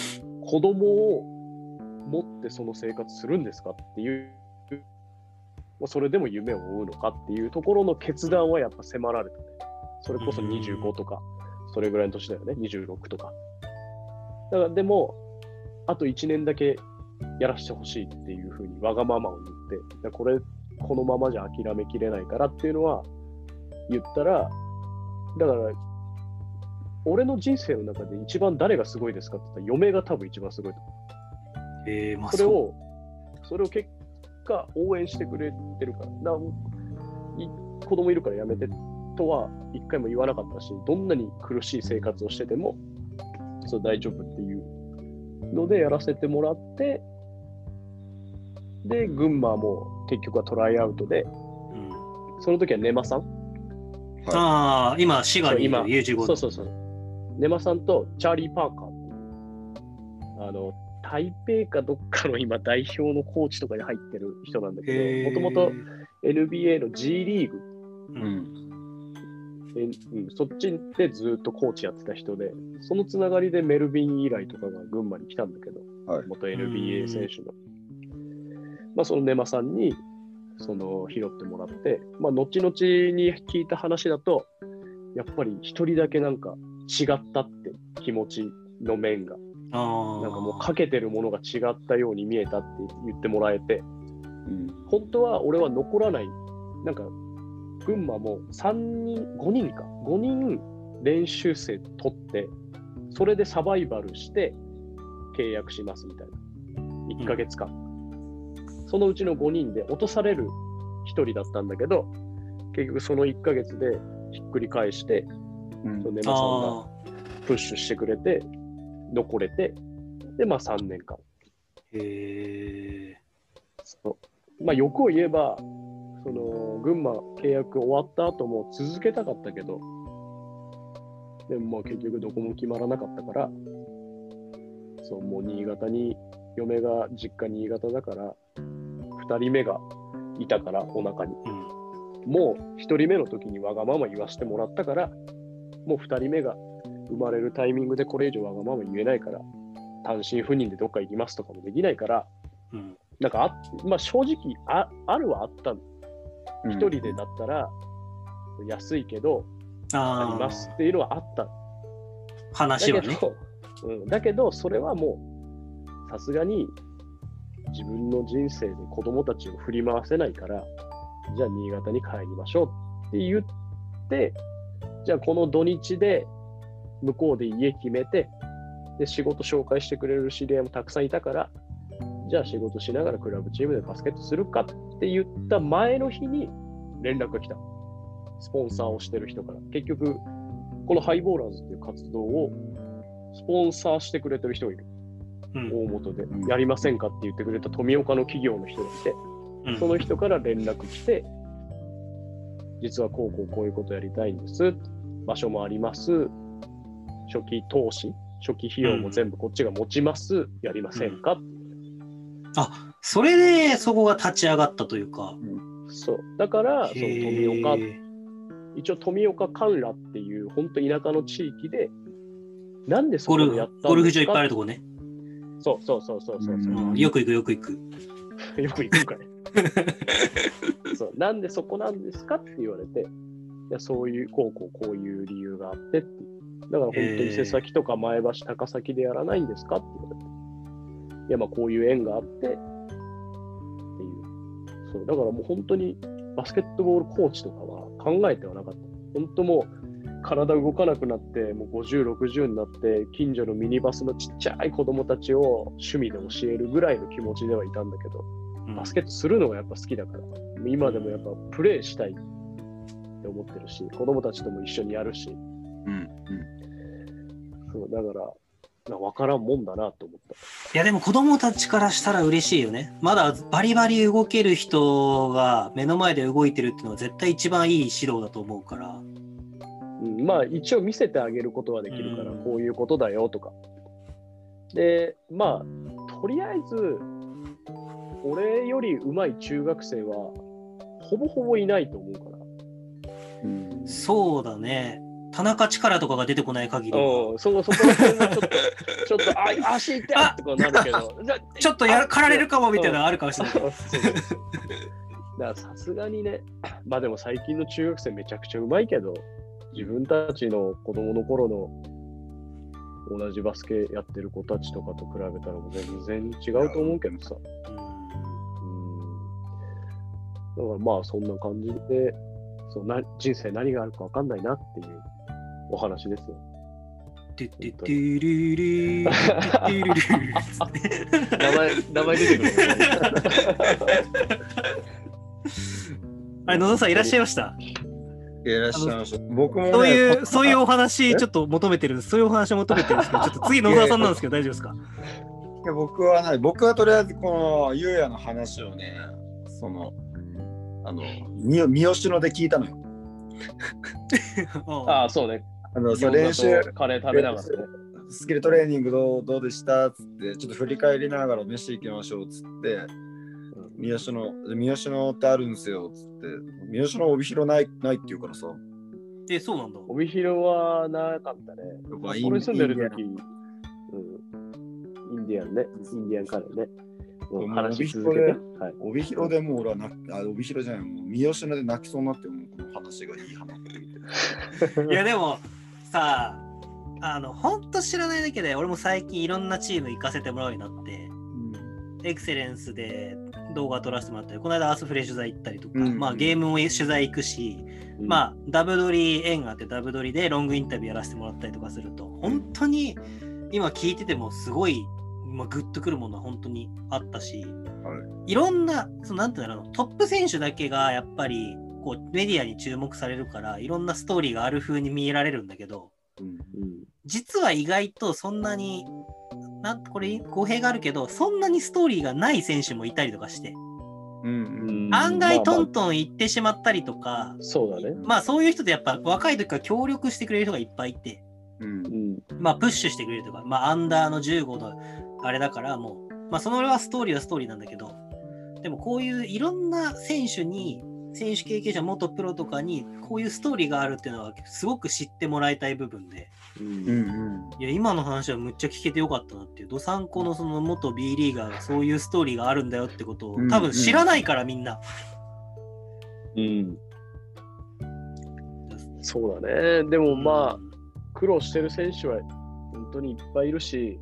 子供を持ってその生活するんですかっていう、まあそれでも夢を追うのかっていうところの決断はやっぱ迫られたね。それこそ25とか、それぐらいの年だよね、26とか。だからでも、あと1年だけやらせてほしいっていうふうにわがままを言って、これ、このままじゃ諦めきれないからっていうのは言ったら、だから、俺の人生の中で一番誰がすごいですかって言ったら嫁が多分一番すごいと思えー、まあう。それを、それを結果応援してくれてるから。だからい子供いるからやめてとは一回も言わなかったし、どんなに苦しい生活をしてても、そう大丈夫っていうのでやらせてもらって、で、群馬も結局はトライアウトで、うんその時はネマさん。ああ、今、滋賀にいるそう U15 そうそうそう。ネマさんとチャーリー・パーカーあの、台北かどっかの 今代表のコーチとかに入ってる人なんだけど、もともと NBA の G リーグ、うん。えうん、そっちでずっとコーチやってた人で、そのつながりでメルビン以来とかが群馬に来たんだけど、はい。元 NBA 選手の。まあ、そのネマさんにその拾ってもらって、まあ、後々に聞いた話だと、やっぱり一人だけなんか違ったって気持ちの面が。なんかもうかけてるものが違ったように見えたって言ってもらえて、うん。本当は俺は残らない、なんか群馬も3人、5人か、5人練習生取って、それでサバイバルして契約しますみたいな、1ヶ月間。そのうちの5人で落とされる1人だったんだけど、結局その1ヶ月でひっくり返して、うんそのネマさんがあプッシュしてくれて、残れて、で、まあ3年間。ーへえ。そうまあ、欲を言えば、その群馬契約終わった後も続けたかったけど、でもまあ結局どこも決まらなかったから、そう、もう新潟に、嫁が実家新潟だから、2人目がいたから、お腹に。うん。もう1人目の時にわがまま言わせてもらったから、もう2人目が生まれるタイミングでこれ以上わがまま言えないから、単身赴任でどっか行きますとかもできないから、うん。なんかあ、まあ、正直あ、あるはあったの。一人でだったら安いけど、あありますあっていうのはあった。だ話はね。けど、うん、だけど、それはもう、さすがに自分の人生で子供たちを振り回せないから、じゃあ新潟に帰りましょうって言って、じゃあこの土日で向こうで家決めて、で仕事紹介してくれる知り合いもたくさんいたから、じゃあ仕事しながらクラブチームでバスケットするかって言った前の日に連絡が来た。スポンサーをしてる人から。結局、このハイボーラーズっていう活動をスポンサーしてくれてる人がいる。うん大元でうん。やりませんかって言ってくれた富岡の企業の人がいて、うんその人から連絡来て、実はこうこうこういうことやりたいんです。場所もあります。初期投資、初期費用も全部こっちが持ちます。やりませんか、あそれでそこが立ち上がったというか。そう。だから、その富岡一応富岡観覧っていう本当田舎の地域でなんでそゴルフこでやったゴルフ場いっぱいあるとこね。そうそうそうそうそうそう、うん。よく行くよく行く。よく行く かね そう。なんでそこなんですかって言われていやそういうこうこうこういう理由があってってだから本当に瀬崎とか前橋高崎でやらないんですかって言われて。いやまあこういう縁があってそうだからもう本当にバスケットボールコーチとかは考えてはなかった。本当もう体動かなくなってもう50、60になって近所のミニバスのちっちゃい子供たちを趣味で教えるぐらいの気持ちではいたんだけどうん。バスケットするのがやっぱ好きだから、今でもやっぱプレーしたいって思ってるし、子供たちとも一緒にやるし、うんそうだから、な分からんもんだなと思った。いやでも子供たちからしたら嬉しいよね。まだバリバリ動ける人が目の前で動いてるっていうのは絶対一番いい指導だと思うから。うん、まあ一応見せてあげることはできるから、うんこういうことだよとか。で、まあ、とりあえず、俺より上手い中学生は、ほぼほぼいないと思うから。うんそうだね。田中力とかが出てこない限りはうん、そこそこちょっと、ちょっと、あ、足痛いとかなるけど、ちょっとやらかられるかもみたいなのあるかもしれない。だからさすがにね、まあでも最近の中学生めちゃくちゃうまいけど、自分たちの子供の頃の同じバスケやってる子たちとかと比べたら全然違うと思うけどさ。うん。だからまあそんな感じで、そうな人生何があるか分かんないなっていうお話ですよ。名前、名前出てくる。あれ、野田さんいらっしゃいました？いらっしゃいました。僕も、ね、そういう、こそういうお話、ちょっと求めてるんです。そういうお話を求めてるんですけど、ちょっと次野田さんなんですけど、大丈夫ですか？いや僕はない。僕はとりあえずこのゆうやの話をね、その、あの、み三好野で聞いたのよ。ああ、そうね。あの、そう練習、カレー食べながらね。スキルトレーニングどうどうでしたっつって、ちょっと振り返りながら飯行きましょうっつって、三好の、三好のってあるんですよっつって、三好の帯広ないないって言うからさ、え、そうなんだ。帯広はなかったね。やっぱこれ住んでるイン時、うん、インディアンね。インディアンカレーね。話し続けて。はい。帯広でもう俺は泣きあ、帯広じゃない、もう三好で泣きそうになって、もうこの話がいい話。いや、でも、さあ、あの、本当知らないだけで、俺も最近いろんなチーム行かせてもらうようになって、エクセレンスで動画撮らせてもらったり、この間アースフレ取材行ったりとか、うんまあゲームも取材行くし、まあダブドリ縁があってダブドリでロングインタビューやらせてもらったりとかすると、本当に今聞いててもすごい、まあ、グッとくるものは本当にあったし、、はい。ろんな、そのなんていうんだろう、トップ選手だけがやっぱりこうメディアに注目されるから、いろんなストーリーがある風に見えられるんだけど、うんうん。実は意外とそんなに、なんこれ語弊があるけど、そんなにストーリーがない選手もいたりとかして、うんうん案外トンまあトン行ってしまったりとかまあ、そうだね。まあそういう人ってやっぱ若い時から協力してくれる人がいっぱいいて、うんうん。まあプッシュしてくれるとか、まあアンダーの15のあれだからもう、まあその俺はストーリーはストーリーなんだけど、でもこういういろんな選手に、選手経験者、元プロとかにこういうストーリーがあるっていうのはすごく知ってもらいたい部分で、うんうんうんいや今の話はむっちゃ聞けてよかったなっていう、どさんこのその元 B リーガーがそういうストーリーがあるんだよってことをうん多分知らないからみんな。うん。そうだね。でもまあ、苦労してる選手は本当にいっぱいいるし、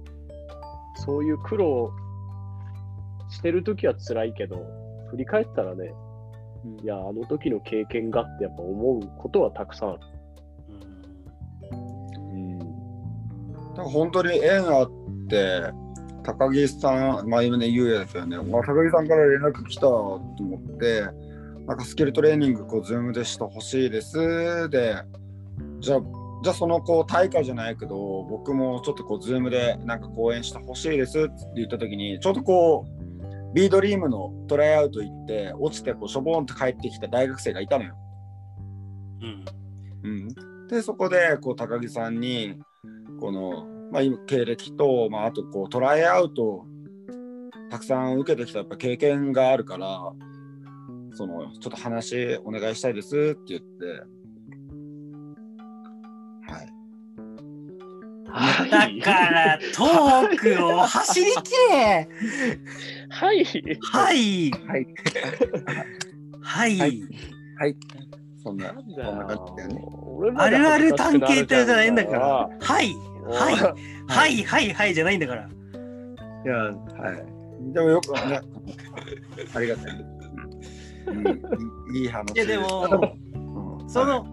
そういう苦労してるときは辛いけど、振り返ったらね、いや、あの時の経験がってやっぱ思うことはたくさんある。うんだから本当に縁あって、高木さん、まあ今ね、言うやつよね、まあ、高木さんから連絡来たと思って、なんかスキルトレーニング、こう、ズームでしてほしいです。で、じゃあ、じゃあその子、対価じゃないけど、僕もちょっとこう、ズームでなんか講演してほしいですって言ったときに、ちょうどこう、ビードリームのトライアウト行って、落ちてこう、しょぼんと帰ってきた大学生がいたのよ。うんうん、でそこでこう高木さんにこの、まあ、今経歴と、まあ、あとこうトライアウトたくさん受けてきたやっぱ経験があるからそのちょっと話お願いしたいですって言ってはいだからトークを走りきれ。はい。はい。はい。はい、はい。はい。そんななんだそんな感じだよね。あるある探検隊じゃないんだから。はい。はい。はい。はい。はいじゃないんだから。いやはい。でもよくね。ありがたい、うん、いいいい話。いやでもうん。その、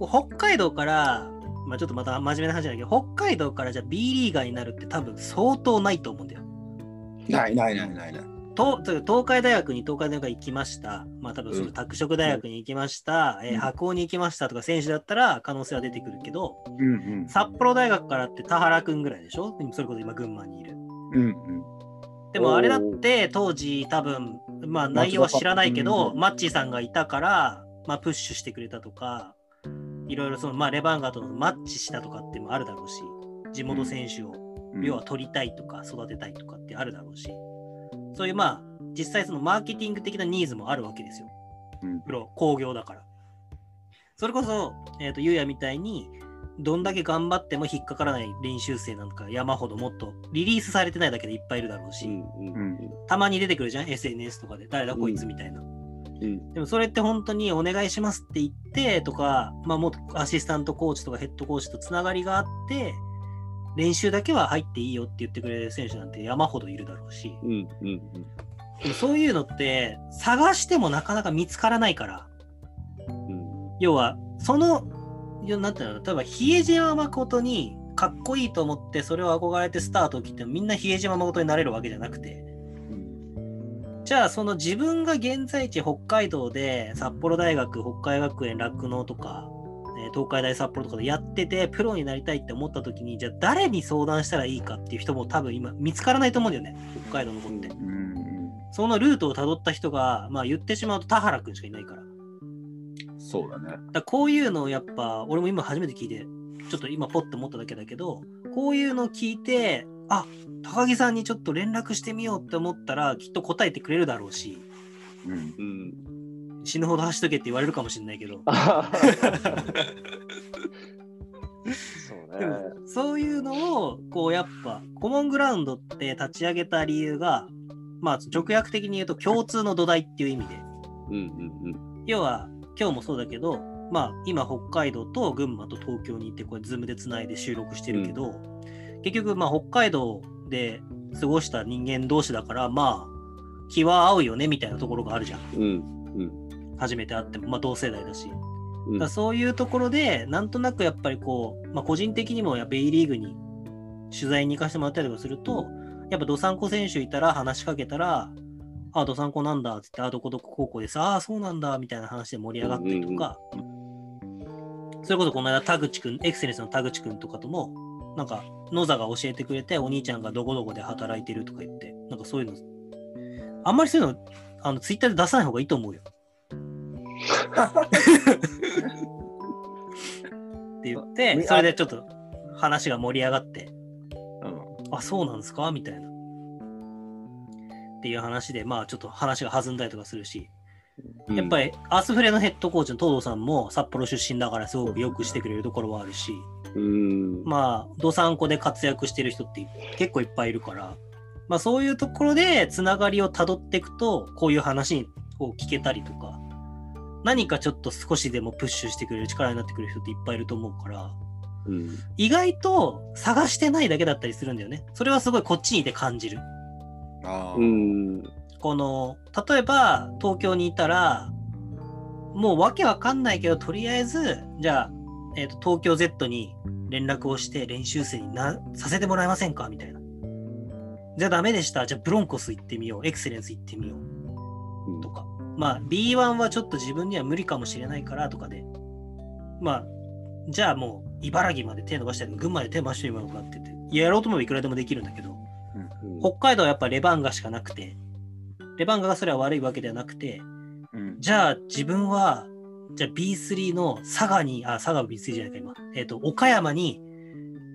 北海道からまあちょっとまた真面目な話じゃないけど北海道からじゃあ B リーガーになるって多分相当ないと思うんだよ。ないないないないない。と東海大学に東海大学行きました。まあ多分そのうん。拓殖大学に行きました、えーうん。白鴎に行きましたとか選手だったら可能性は出てくるけど、うんうん。札幌大学からって田原くんぐらいでしょ？それこそ今群馬にいる。うんうん。でもあれだって当時多分、まあ内容は知らないけど、マッチーさんがいたから、まあプッシュしてくれたとか、いろいろその、まあレバンガとのマッチしたとかってもあるだろうし、地元選手をうん要は取りたいとか育てたいとかってあるだろうし、そういうまあ、実際そのマーケティング的なニーズもあるわけですよ。うんプロ、工業だから。それこそ、えっ、と、ゆうやみたいに、どんだけ頑張っても引っかからない練習生なんか山ほどもっとリリースされてないだけでいっぱいいるだろうし、たまに出てくるじゃん ?SNS とかで。誰だこいつみたいな。うんでもそれって本当にお願いしますって言ってとか、まあもっとアシスタントコーチとかヘッドコーチとつながりがあって、練習だけは入っていいよって言ってくれる選手なんて山ほどいるだろうし、うんうんうん。でもそういうのって探してもなかなか見つからないから、うん。要はその、なんていうの、例えば比江島誠にかっこいいと思ってそれを憧れてスタートを切ってもみんな比江島誠になれるわけじゃなくてじゃあその自分が現在地北海道で札幌大学北海学園酪農とか、えー東海大札幌とかでやっててプロになりたいって思った時にじゃあ誰に相談したらいいかっていう人も多分今見つからないと思うんだよね。北海道の子って、うんそのルートをたどった人がまあ言ってしまうと田原君しかいないから。そうだね。だからこういうのをやっぱ俺も今初めて聞いてちょっと今ポッと思っただけだけどこういうのを聞いてあ高木さんにちょっと連絡してみようって思ったらきっと答えてくれるだろうし。うん。うん。死ぬほど走っとけって言われるかもしれないけど。そうでもね。そういうのをこうやっぱコモングラウンドって立ち上げた理由がまあ直訳的に言うと共通の土台っていう意味で。うんうん要は今日もそうだけどまあ今北海道と群馬と東京に行ってこれズームでつないで収録してるけど、結局まあ北海道で過ごした人間同士だからまあ気は合うよねみたいなところがあるじゃん。うん。初めて会っても。まあ同世代だし、うん。だそういうところでなんとなくやっぱりこう、まあ、個人的にもやっぱ B リーグに取材に行かせてもらったりとかするとやっぱどさんこ選手いたら話しかけたら「あどさんこなんだ」っつって「あどこどこ高校でさああそうなんだ」みたいな話で盛り上がったりとか、それこそこの間田口くんエクセレンスの田口くんとかともなんか野座が教えてくれてお兄ちゃんがどこどこで働いてるとか言ってなんかそういうのあんまりそういうのあのツイッターで出さない方がいいと思うよ。って言って、み それでちょっと話が盛り上がって、うんあ、そうなんですか？みたいな。っていう話で、まあちょっと話が弾んだりとかするし、やっぱりアースフレのヘッドコーチの東堂さんも札幌出身だからすごくよくしてくれるところはあるし、り、うん。まあ、どさんこで活躍してる人って結構いっぱいいるから、まあそういうところでつながりをたどっていくと、こういう話を聞けたりとか、何かちょっと少しでもプッシュしてくれる力になってくれる人っていっぱいいると思うから、うん。意外と探してないだけだったりするんだよね。それはすごいこっちにいて感じる。あ。この、例えば東京にいたら、もうわけわかんないけど、とりあえず、じゃあ、えっ、と、東京 Z に連絡をして練習生になさせてもらえませんか？みたいな。じゃあダメでした。じゃあブロンコス行ってみよう。エクセレンス行ってみよう。とか。まあ B1 はちょっと自分には無理かもしれないからとかで。まあ、じゃあもう茨城まで手伸ばしたり、群馬で手伸ばしてみようかってやろうと思えばいくらでもできるんだけど、うん北海道はやっぱレバンガしかなくて、レバンガがそれは悪いわけではなくて、うんじゃあ自分は、じゃあ B3 の佐賀に、あ、佐賀は B3 じゃないか今、えっ、と、岡山に、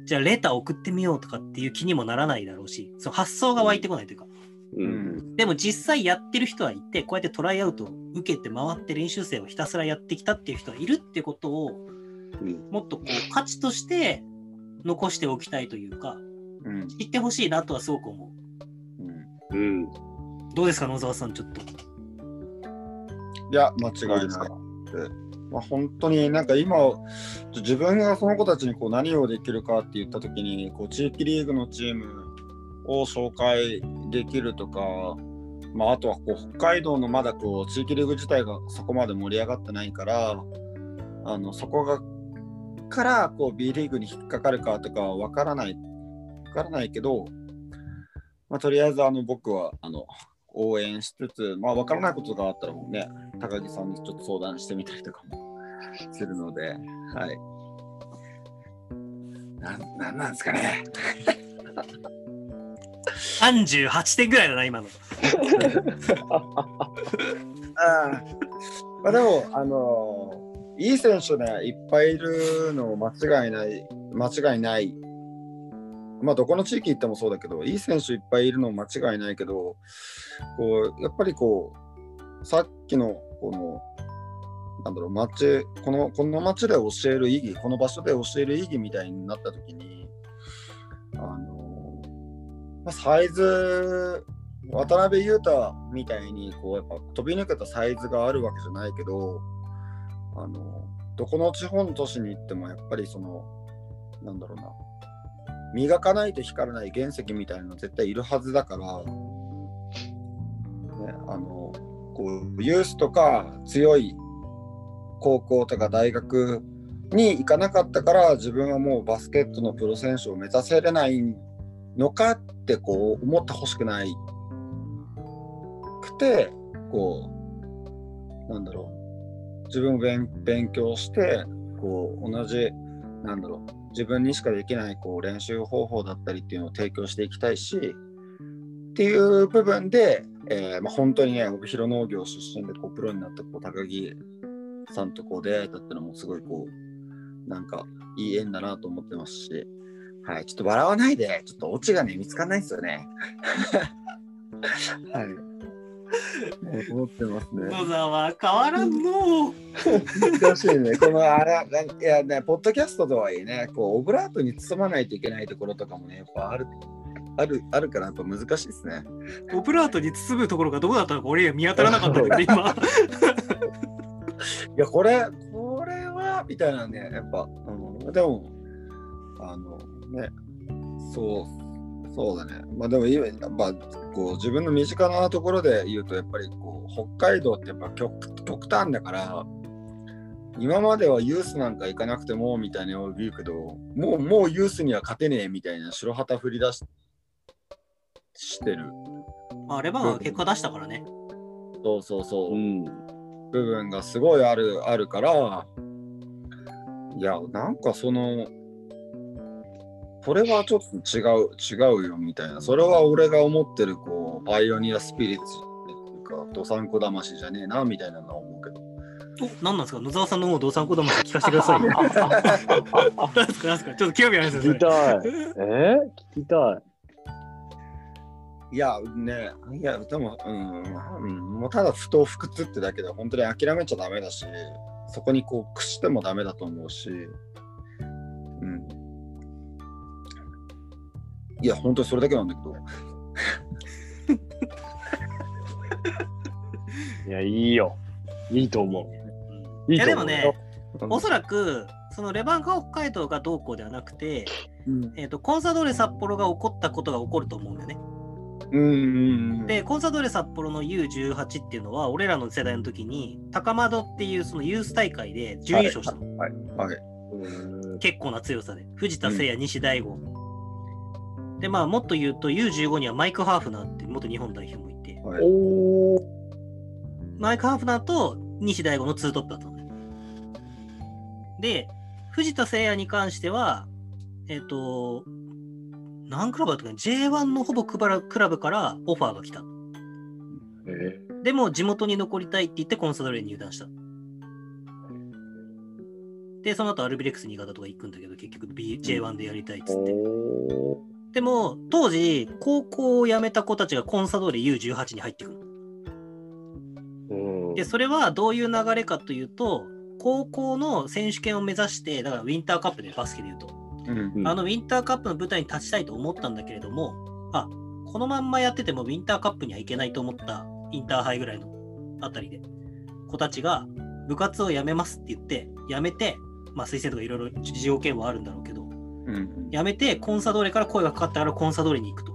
じゃあレター送ってみようとかっていう気にもならないだろうし、その発想が湧いてこないというか、う。うんんでも実際やってる人はいて、こうやってトライアウトを受けて回って練習生をひたすらやってきたっていう人はいるってことを、うん。もっとこう価値として残しておきたいというか、うん知ってほしいなとはすごく思うんうん。う。どうですか、野沢さん、ちょっと。いや、間違いない。まあ、本当になんか今、自分がその子たちにこう何をできるかって言ったときに、こう地域リーグのチームを紹介できるとか、まあ、あとはこう北海道のまだこう地域リーグ自体がそこまで盛り上がってないから、あのそこがからこう B リーグに引っかかるかとかは分からない、分からないけど、まあ、とりあえずあの僕はあの応援しつつ、まあ、分からないことがあったらもうね、高木さんにちょっと相談してみたりとかもするので、はい。なんなんなんですかね。38点ぐらいだな、今の。あまあでも、あのいい選手ね、いっぱいいるの間違いない、間違いない。まあ、どこの地域行ってもそうだけど、いい選手いっぱいいるの間違いないけど、こうやっぱりこう、さっきのこの、なんだろう、街、この、この街で教える意義、この場所で教える意義みたいになったときに、あのまあ、サイズ、渡辺裕太みたいにこうやっぱ飛び抜けたサイズがあるわけじゃないけどあのどこの地方の都市に行ってもやっぱりそのなんだろうな磨かないと光らない原石みたいなの絶対いるはずだから、ね、あのこうユースとか強い高校とか大学に行かなかったから自分はもうバスケットのプロ選手を目指せれないのかってこう思ってほしくないくてこうなんだろう。自分勉勉強してこう同じなんだろう。自分にしかできないこう練習方法だったりっていうのを提供していきたいしっていう部分で、えーまあ、本当にね帯広農業出身でこうプロになったこう高木さんとこう出会えたっていうのもすごいこうなんかいい縁だなと思ってますし、はい、ちょっと笑わないでちょっとオチがね見つかんないですよね。はい。思ってますね。野沢変わらんの。難しいね。このあらなんいやね、ポッドキャストとはいえね、こうオブラートに包まないといけないところとかもね、やっぱあるあるあるからやっぱ難しいですね。オブラートに包むところがどこだったのか俺見当たらなかったけど今。いや、これ、これはみたいなね、やっぱ、うん、でも、あのね、そう、そうだね。まあでも、いやっぱこう自分の身近なところで言うと、やっぱりこう北海道ってやっぱ極極端だから、今まではユースなんか行かなくてもみたいなのを言うけど、もうもうユースには勝てねえみたいな白旗振り出ししてる。まあレバンが結果出したからね。そうそうそう。うん。部分がすごいあるあるからいやなんかそのこれはちょっと違う違うよみたいな。それは俺が思ってるこうパイオニアスピリッツっていうかどさんこ魂じゃねえなみたいなのは思うけど。お、何なんですか？野沢さんのもう動産子供聞かせてくださいよ。何ですか？何ですか？ちょっと興味あります聞きたい。え？聞きたい。いやねいやでも、うんうん、もうただ不当不屈ってだけで本当に諦めちゃダメだしそこにこう屈してもダメだと思うしうんいや本当にそれだけなんだけど いや、いいよ。いいと思う。いいいやでもね、うんおそらくそのレバンガ北海道がどうこうではなくて、うんえー、とコンサドーレ札幌が起こったことが起こると思うんだよね。うんうんで、コンサドーレ札幌の U18 っていうのは、俺らの世代の時に、高窓っていうそのユース大会で準優勝したの。はいはいうん結構な強さで。藤田聖也、西大吾。で、まあ、もっと言うと U15 にはマイク・ハーフナーって元日本代表もいて、はい。マイク・ハーフナーと西大吾のツートップだったのね。で、藤田聖也に関しては、えっ、と、何クラブだったかな ?J1 のほぼクバラクラブからオファーが来た。えでも地元に残りたいって言ってコンサドーレに入団した。で、その後アルビレックス新潟とか行くんだけど、結局 B J1 でやりたいっつって。おでも、当時、高校を辞めた子たちがコンサドーレ U18 に入ってくる。で、それはどういう流れかというと、高校の選手権を目指して、だからウィンターカップでバスケで言うと、うん。うんあのウィンターカップの舞台に立ちたいと思ったんだけれども、あこのまんまやっててもウィンターカップには行けないと思ったインターハイぐらいのあたりで、子たちが部活を辞めますって言って、辞めて、まあ推薦とかいろいろ条件はあるんだろうけど、うん辞めてコンサドーレから声がかかったからコンサドーレに行くと。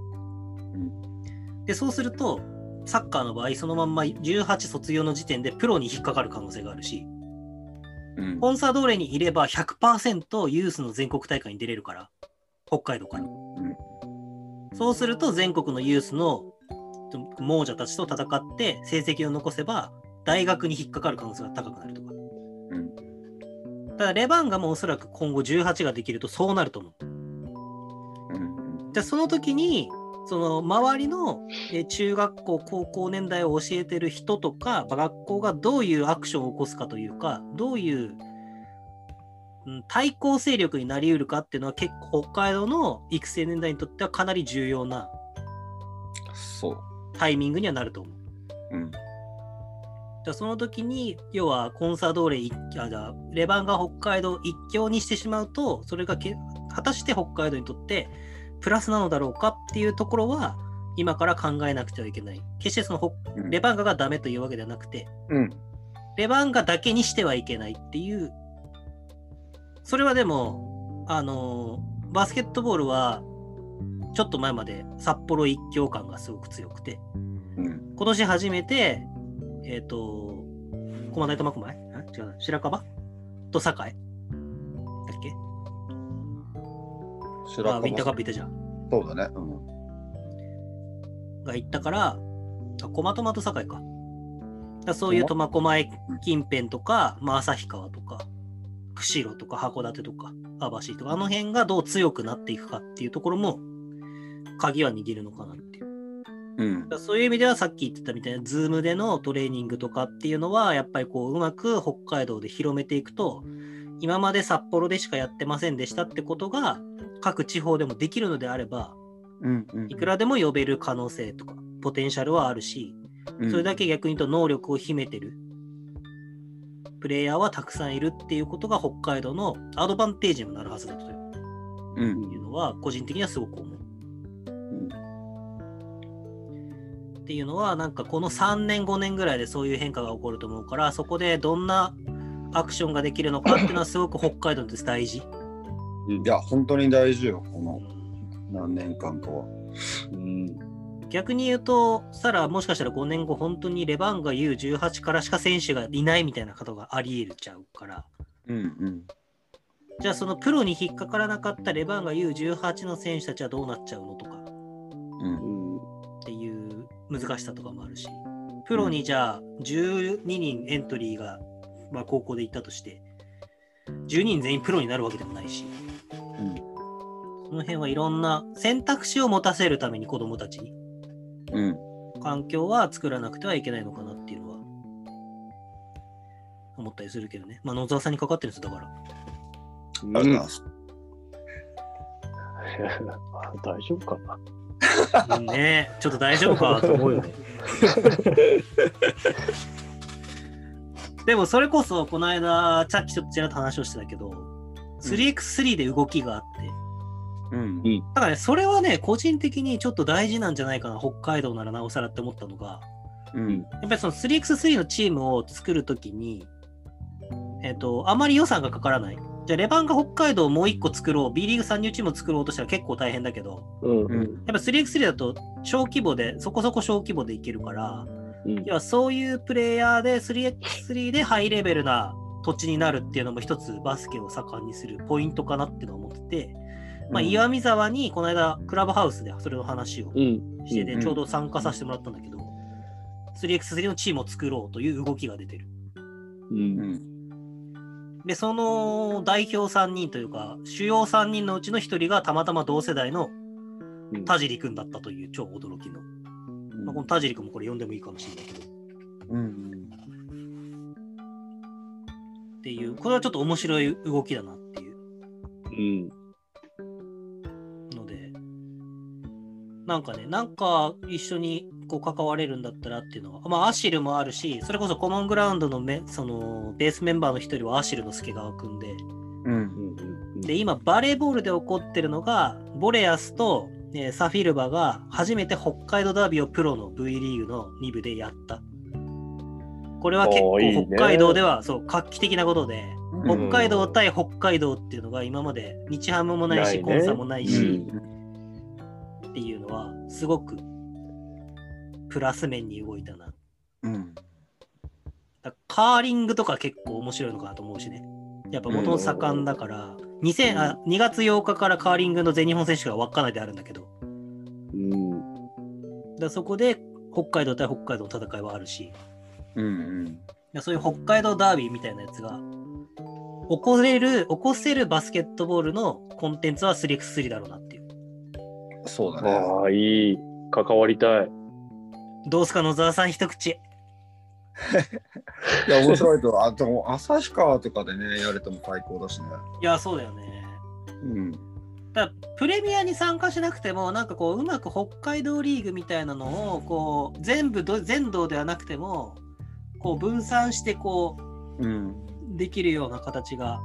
で、そうすると、サッカーの場合、そのまんま18卒業の時点でプロに引っかかる可能性があるし、うんコンサドーレにいれば100%ユースの全国大会に出れるから、北海道から。そうすると全国のユースの亡者たちと戦って成績を残せば大学に引っかかる可能性が高くなるとか。うんただレバンガもおそらく今後18ができるとそうなると思う。うんじゃあその時にその周りのえー中学校高校年代を教えてる人とかまあ学校がどういうアクションを起こすかというかどういう、うん対抗勢力になりうるかっていうのは結構北海道の育成年代にとってはかなり重要なそうタイミングにはなると思う。うんじゃあその時に要はコンサドーレ一あじゃあレバンガ北海道一強にしてしまうとそれがけ果たして北海道にとってプラスなのだろうかっていうところは今から考えなくてはいけない。決してそのレバンガがダメというわけではなくてうん。レバンガだけにしてはいけないっていうそれはでもあのーバスケットボールはちょっと前まで札幌一強感がすごく強くてうん。今年初めて、えっ、と、駒大苫小牧ん違うな。白樺？と栄だっけ？白あウィンターカップ行ったじゃん。そうだね。うん。が行ったから、あ駒大苫と栄か。だそういう苫小牧近辺とか、まあ、旭川とか、釧路とか函館とか、網走とか、あの辺がどう強くなっていくかっていうところも、鍵は握るのかなっていう。うんそういう意味ではさっき言ってたみたいな、ズームでのトレーニングとかっていうのは、やっぱりこう、うまく北海道で広めていくと、今まで札幌でしかやってませんでしたってことが、各地方でもできるのであれば、うんうんいくらでも呼べる可能性とか、ポテンシャルはあるし、うんそれだけ逆に言うと能力を秘めてるプレイヤーはたくさんいるっていうことが北海道のアドバンテージにもなるはずだとうんいうのは個人的にはすごく思う。っていうのはなんかこの3年5年ぐらいでそういう変化が起こると思うからそこでどんなアクションができるのかっていうのはすごく北海道です大事。いや、本当に大事よ、この何年間かは。うん。逆に言うと、したらもしかしたら5年後、本当にレバンガ U18 からしか選手がいないみたいなことがあり得るちゃうから、うんうん。じゃあそのプロに引っかからなかったレバンガ U18 の選手たちはどうなっちゃうのとかうん難しさとかもあるし、プロにじゃあ12人エントリーが、まあ、高校で行ったとして、12人全員プロになるわけでもないし、その辺はいろんな選択肢を持たせるために子供たちにうん。環境は作らなくてはいけないのかなっていうのは思ったりするけどね。まあ野沢さんにかかってるんですよだから。ありがとうございます。大丈夫かなうんねちょっと大丈夫か と思うよね。でもそれこそこの間さっきちょっとちらっと話をしてたけど 3x3 で動きがあって、うん。だからねそれはね個人的にちょっと大事なんじゃないかな北海道ならなおさらって思ったのがうん。やっぱりその 3x3 のチームを作るときに、えっ、と、あまり予算がかからない。じゃあ、レバンが北海道をもう一個作ろう、B リーグ参入チームを作ろうとしたら結構大変だけど、うん。うん。やっぱ 3x3 だと小規模で、そこそこ小規模でいけるから、うん要はそういうプレイヤーで 3x3 でハイレベルな土地になるっていうのも一つバスケを盛んにするポイントかなっていうのを思ってて、まあ、岩見沢にこの間クラブハウスでそれの話をうん。してて、うんちょうど参加させてもらったんだけど、3x3 のチームを作ろうという動きが出てる。う。うんん。で、その代表3人というか、主要3人のうちの1人がたまたま同世代のうん田尻君だったという超驚きの。まあ、この田尻君もこれ読んでもいいかもしれないけど。うん。っていう、これはちょっと面白い動きだなっていううん。なんかね、なんか一緒にこう関われるんだったらっていうのは、まあ、アシルもあるし、それこそコモングラウンドのめそのベースメンバーの一人はアシルの助川君で、うん。うん。で、今、バレーボールで起こってるのが、ボレアスと、えーサフィルバが初めて北海道ダービーをプロの V リーグの2部でやった。これは結構北海道ではそう画期的なことで、うん北海道対北海道っていうのが今まで日ハムもないし、コンサもないし、うっていうのはすごくプラス面に動いたな。うん。だカーリングとか結構面白いのかなと思うしね。やっぱ元々盛んだから、2000あ2月8日からカーリングの全日本選手権が稚内であるんだけど、うん。だそこで北海道対北海道の戦いはあるし、うん。いやそういう北海道ダービーみたいなやつが起これる、起こせるバスケットボールのコンテンツは 3x3 だろうなっ。そうだね。ああ、いい。関わりたい。どうすか野沢さん一口。いや、面白いと。あと、旭川とかでね、やれても最高だしね。いや、そうだよね。うん。だプレミアに参加しなくてもなんかこううまく北海道リーグみたいなのをこう全部ど全道ではなくてもこう分散してこうん。うできるような形が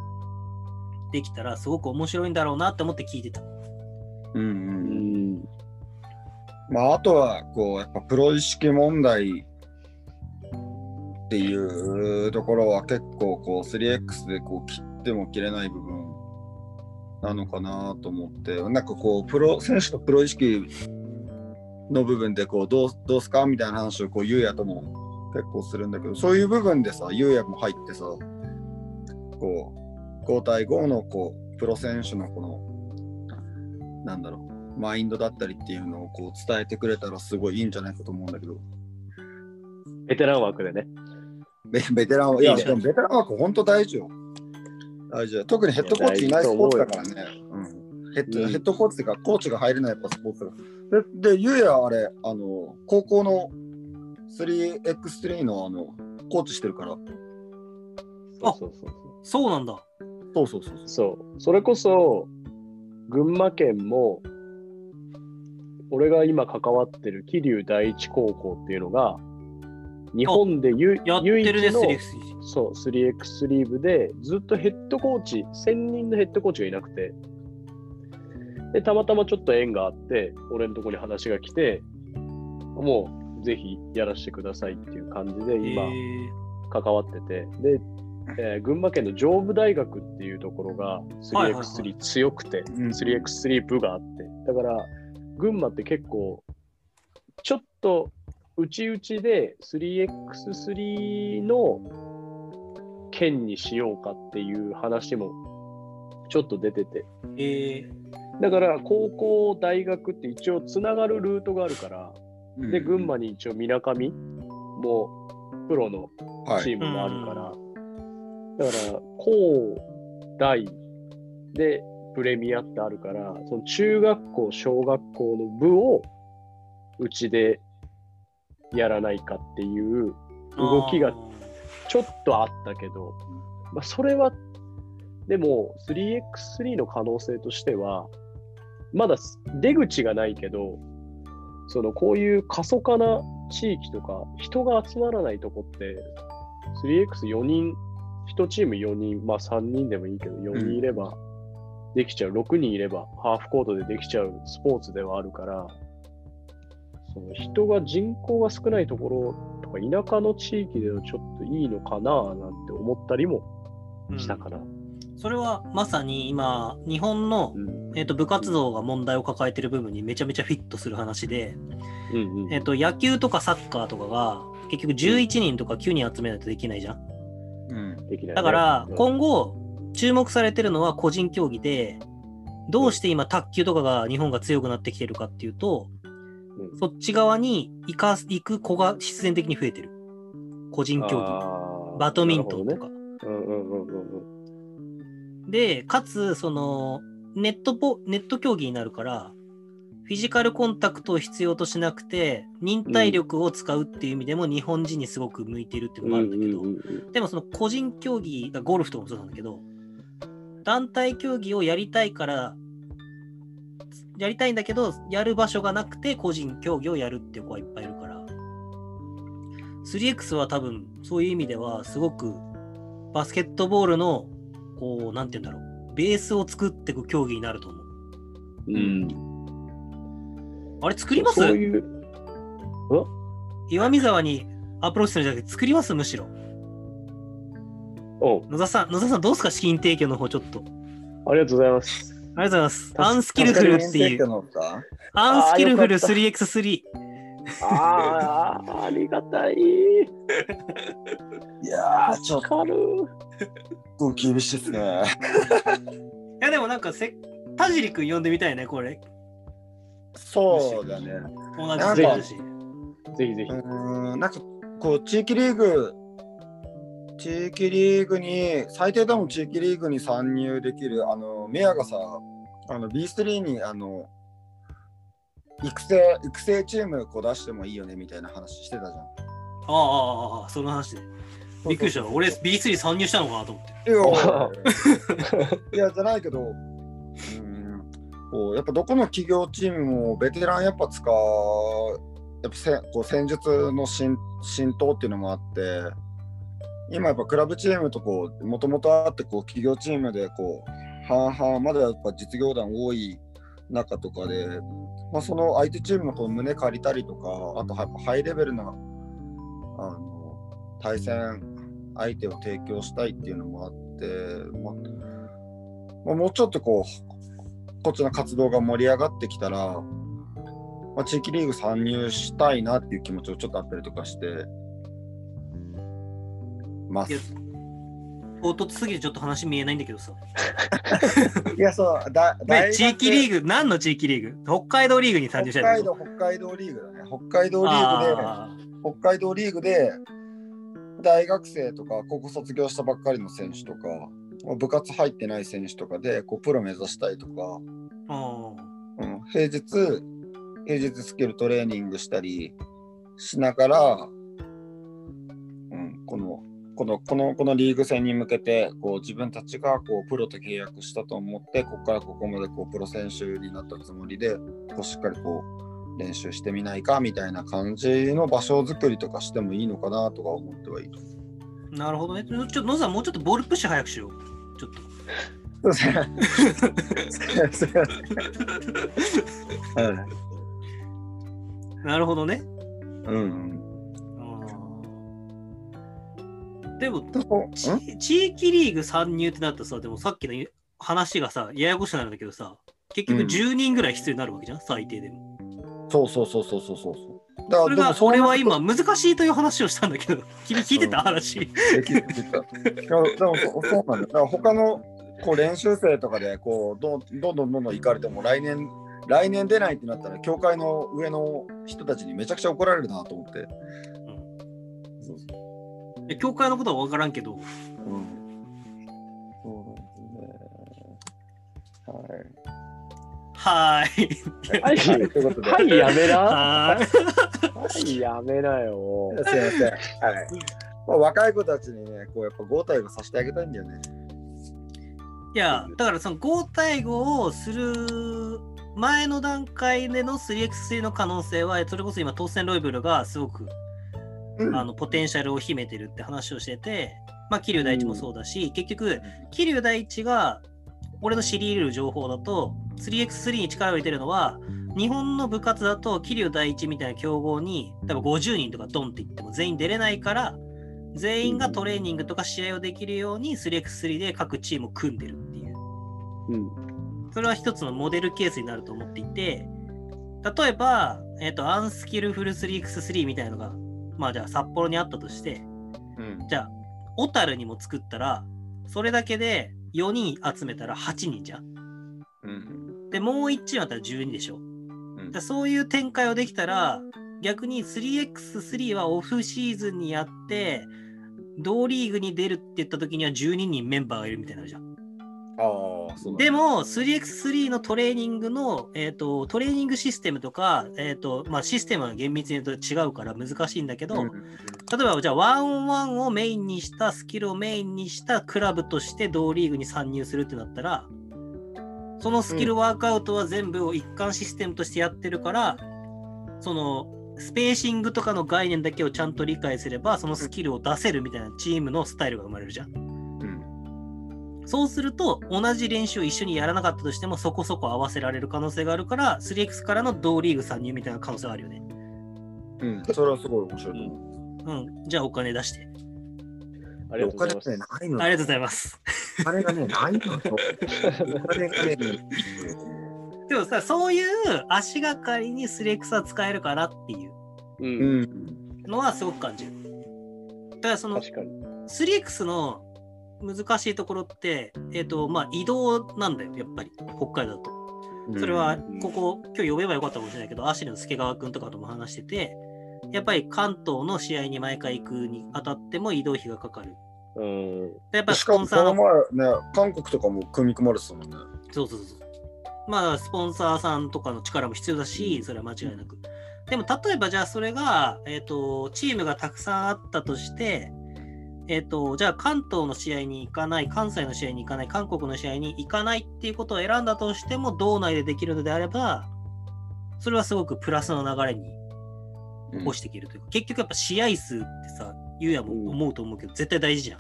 できたらすごく面白いんだろうなって思って聞いてた。うん。う。ん。まあ、あとは、こう、やっぱプロ意識問題っていうところは結構、こう、3X でこう切っても切れない部分なのかなと思って、なんかこう、プロ、選手とプロ意識の部分で、こう、どう、どうすかみたいな話を、こう、ゆうやとも結構するんだけど、そういう部分でさ、ゆうやも入ってさ、こう交代後のこうプロ選手のこのなんだろうマインドだったりっていうのをこう伝えてくれたらすごいいいんじゃないかと思うんだけど。ベテラン枠でね。ベベテランはいやいいじゃんでもベテラン枠本当大事よ。大事よ。特にヘッドコーチいないスポーツだからね、うん、ヘッドうん。ヘッドコーチっていうかコーチが入れないやっぱスポーツだででゆうやあれあの高校の 3x3 のあのコーチしてるから。そうそうそう。そうなんだ。そうそうそうそう。そう。それこそ、群馬県も、俺が今関わってる桐生第一高校っていうのが、日本でゆやって唯一るね、のセリフそう、3x3 部で、ずっとヘッドコーチ、専任のヘッドコーチがいなくて、で、たまたまちょっと縁があって、俺のとこに話が来て、もう、ぜひやらせてくださいっていう感じで、今、へ関わってて、で、えー群馬県の上武大学っていうところがはいはいはい。3x3 強くて、うん。3x3 部があって、だから、群馬って結構、ちょっと内々で 3x3 の県にしようかっていう話もちょっと出てて、ー。えだから高校、大学って一応つながるルートがあるから、うん。で、群馬に一応みなかみもプロのはい。チームもあるから、だから、高大でプレミアってあるから、その中学校、小学校の部をうちでやらないかっていうー動きがあちょっとあったけど、まあ、それは、でも 3x3 の可能性としては、まだ出口がないけど、そのこういう過疎化な地域とか、人が集まらないとこって、3x4 人、1チーム4人、まあ3人でもいいけど、4人いればできちゃう、6人いればハーフコートでできちゃうスポーツではあるから、その人が人口が少ないところとか田舎の地域ではちょっといいのかななんて思ったりもーしたかな。それはまさに今、日本の、うん。えー、と部活動が問題を抱えてる部分にめちゃめちゃフィットする話で、うんうん。えー、と野球とかサッカーとかが結局11人とか9人集めないとできないじゃん。うん。できないね。だからうん。今後注目されてるのは個人競技でどうして今卓球とかが日本が強くなってきてるかっていうとうん。そっち側に行か行く子が必然的に増えてる。個人競技。バドミントンとか。なるほどね。うんうんうんうん。で、かつ、その、ネットポ、ネット競技になるから、フィジカルコンタクトを必要としなくて、忍耐力を使うっていう意味でも日本人にすごく向いてるっていうのもあるんだけど、うんうんうんでもその個人競技、ゴルフとかもそうなんだけど、団体競技をやりたいから、やりたいんだけど、やる場所がなくて個人競技をやるっていう子はいっぱいいるから、3X は多分そういう意味ではすごくバスケットボールの、こう、なんて言うんだろう、ベースを作っていく競技になると思う。うんあれ作ります？そういう、岩見沢にアプローチするんじゃなくて作ります？むしろ。うん、野田さん、野田さんどうですか？資金提供の方ちょっと。ありがとうございます。ありがとうございます。アンスキルフルっていう。アンスキルフルあーよかった 3x3。ああ、ありがたい。いやー、ちょっ助かる。と厳しいですね。いやでもなんかせ、田尻君呼んでみたいね、これ。そうだね。同なんかじだし。ぜひぜひう。ーん、なんかこう、地域リーグ、地域リーグに、最低でも地域リーグに参入できる、あの、ミヤがさ、あの B3 に、あの、育成、育成チームこう出してもいいよねみたいな話してたじゃん。ああ、ああ、ああ、その話で。びっくりした。俺 B3 参入したのかなと思って。いや、いやじゃないけど、うーん、こうやっぱどこの企業チームもベテランやっぱ使う、やっぱせこう戦術の浸透っていうのもあって、今やっぱクラブチームとこう、もともとあってこう企業チームでこう、半々、まだやっぱ実業団多い中とかで、まあ、その相手チームのこう胸借りたりとか、あとやっぱハイレベルなあの対戦相手を提供したいっていうのもあって、まあまあ、もうちょっとこうこっちの活動が盛り上がってきたら、まあ、地域リーグ参入したいなっていう気持ちをちょっとあったりとかしてます。唐突すぎてちょっと話見えないんだけどさ。いや、そう、だね、地域リグーグ、何の地域リーグ？北海道リーグに参入したい北海道、北海道リーグだね。北海道リーグで、あ北海道リーグで、大学生とか、高校卒業したばっかりの選手とか、部活入ってない選手とかで、こうプロ目指したいとか、うん、平日、平日スキルトレーニングしたりしながら、うん、この、この、この、このリーグ戦に向けて、こう自分たちがこうプロと契約したと思って、ここからここまでこうプロ選手になったつもりで、こうしっかりこう練習してみないかみたいな感じの場所作りとかしてもいいのかなとか思ってはいる。ーなるほどね。ちょっと野さん、もうちょっとボールプッシュ早くしよう。ちょっと。そうですね。すいませんはいなるほどね。うん？でも、地域リーグ参入ってなったらさ、でもさっきの話がさ、ややこしくなるんだけどさ、結局うん10人ぐらい必要になるわけじゃん、最低でも。そうそうそうそうそうそうそう。だそれが、そう俺は今、難しいという話をしたんだけど、君聞いてた話。できるできた。いやでもそうそうなんだ。だから他のこう練習生とかでこうどんどんどんどんどん行かれても来年来年出ないってなったら協会の上の人たちにめちゃくちゃ怒られるなと思って。そうそえ教会のことは分からんけど、う。うん。そうなんですね。はーい。はい、はい。ということで。はい、やめな。はーい。はい、やめなよ。すいません。はい。まあ、若い子たちにね、こうやっぱ5対5させてあげたいんだよね。いや、だからその5対5をする前の段階での 3x3 の可能性は、それこそ今、当選ロイブルがすごくうんあのポテンシャルを秘めてるって話をしてて、まあ、桐生大地もそうだし、結局、桐生大地が俺の知り得る情報だと、3x3 に力を入れてるのは、日本の部活だと桐生第一みたいな強豪に多分50人とかドンって言っても全員出れないから全員がトレーニングとか試合をできるように 3x3 で各チームを組んでるっていううん。それは一つのモデルケースになると思っていて例えば、えっとアンスキルフル 3x3 みたいなのがまあじゃあ札幌にあったとしてうん。じゃあ小樽にも作ったらそれだけで4人集めたら8人じゃんうん。でもう1チームだったら12でしょうんだそういう展開をできたら逆に 3x3 はオフシーズンにやって同リーグに出るって言った時には12人メンバーがいるみたいになるじゃん。ああ、そうだ。ねで、も 3x3 のトレーニングの、えー、とトレーニングシステムとか、えーとまあ、システムは厳密に言うと違うから難しいんだけど、うん。例えばじゃあワンオンワンをメインにしたスキルをメインにしたクラブとして同リーグに参入するってなったらそのスキルワークアウトは全部を一貫システムとしてやってるから、そのスペーシングとかの概念だけをちゃんと理解すればそのスキルを出せるみたいなチームのスタイルが生まれるじゃん。うん。そうすると同じ練習を一緒にやらなかったとしてもそこそこ合わせられる可能性があるから 3x からの同リーグ参入みたいな可能性があるよね。うん。それはすごい面白いと思う。うん。じゃあお金出して。ありがとうございます。お金ね、ないの。ありがとうございます。お金がね、ないのよ。お金がね、でもさ、そういう足がかりに 3x は使えるからっていうう。うんん。のはすごく感じる。だからその確かに。3x の難しいところって、えっ、と、まあ移動なんだよ、やっぱり、北海道だと。それはうん、ここ、今日呼べばよかったかもしれないけど、アシリの助川君とかとも話してて、やっぱり関東の試合に毎回行くにあたっても移動費がかかる。うん。でやっぱスポンサーのの、前ね、韓国とかも組み込まれてたもんね。そうそうそう。まあ、スポンサーさんとかの力も必要だし、それは間違いなく。でも、例えばじゃあそれが、えっ、と、チームがたくさんあったとして、えっ、と、じゃあ関東の試合に行かない、関西の試合に行かない、韓国の試合に行かないっていうことを選んだとしても、道内でできるのであれば、それはすごくプラスの流れに起こしていけるというか、結局やっぱ試合数ってさ、ゆうやも思うと思うけど、絶対大事じゃん。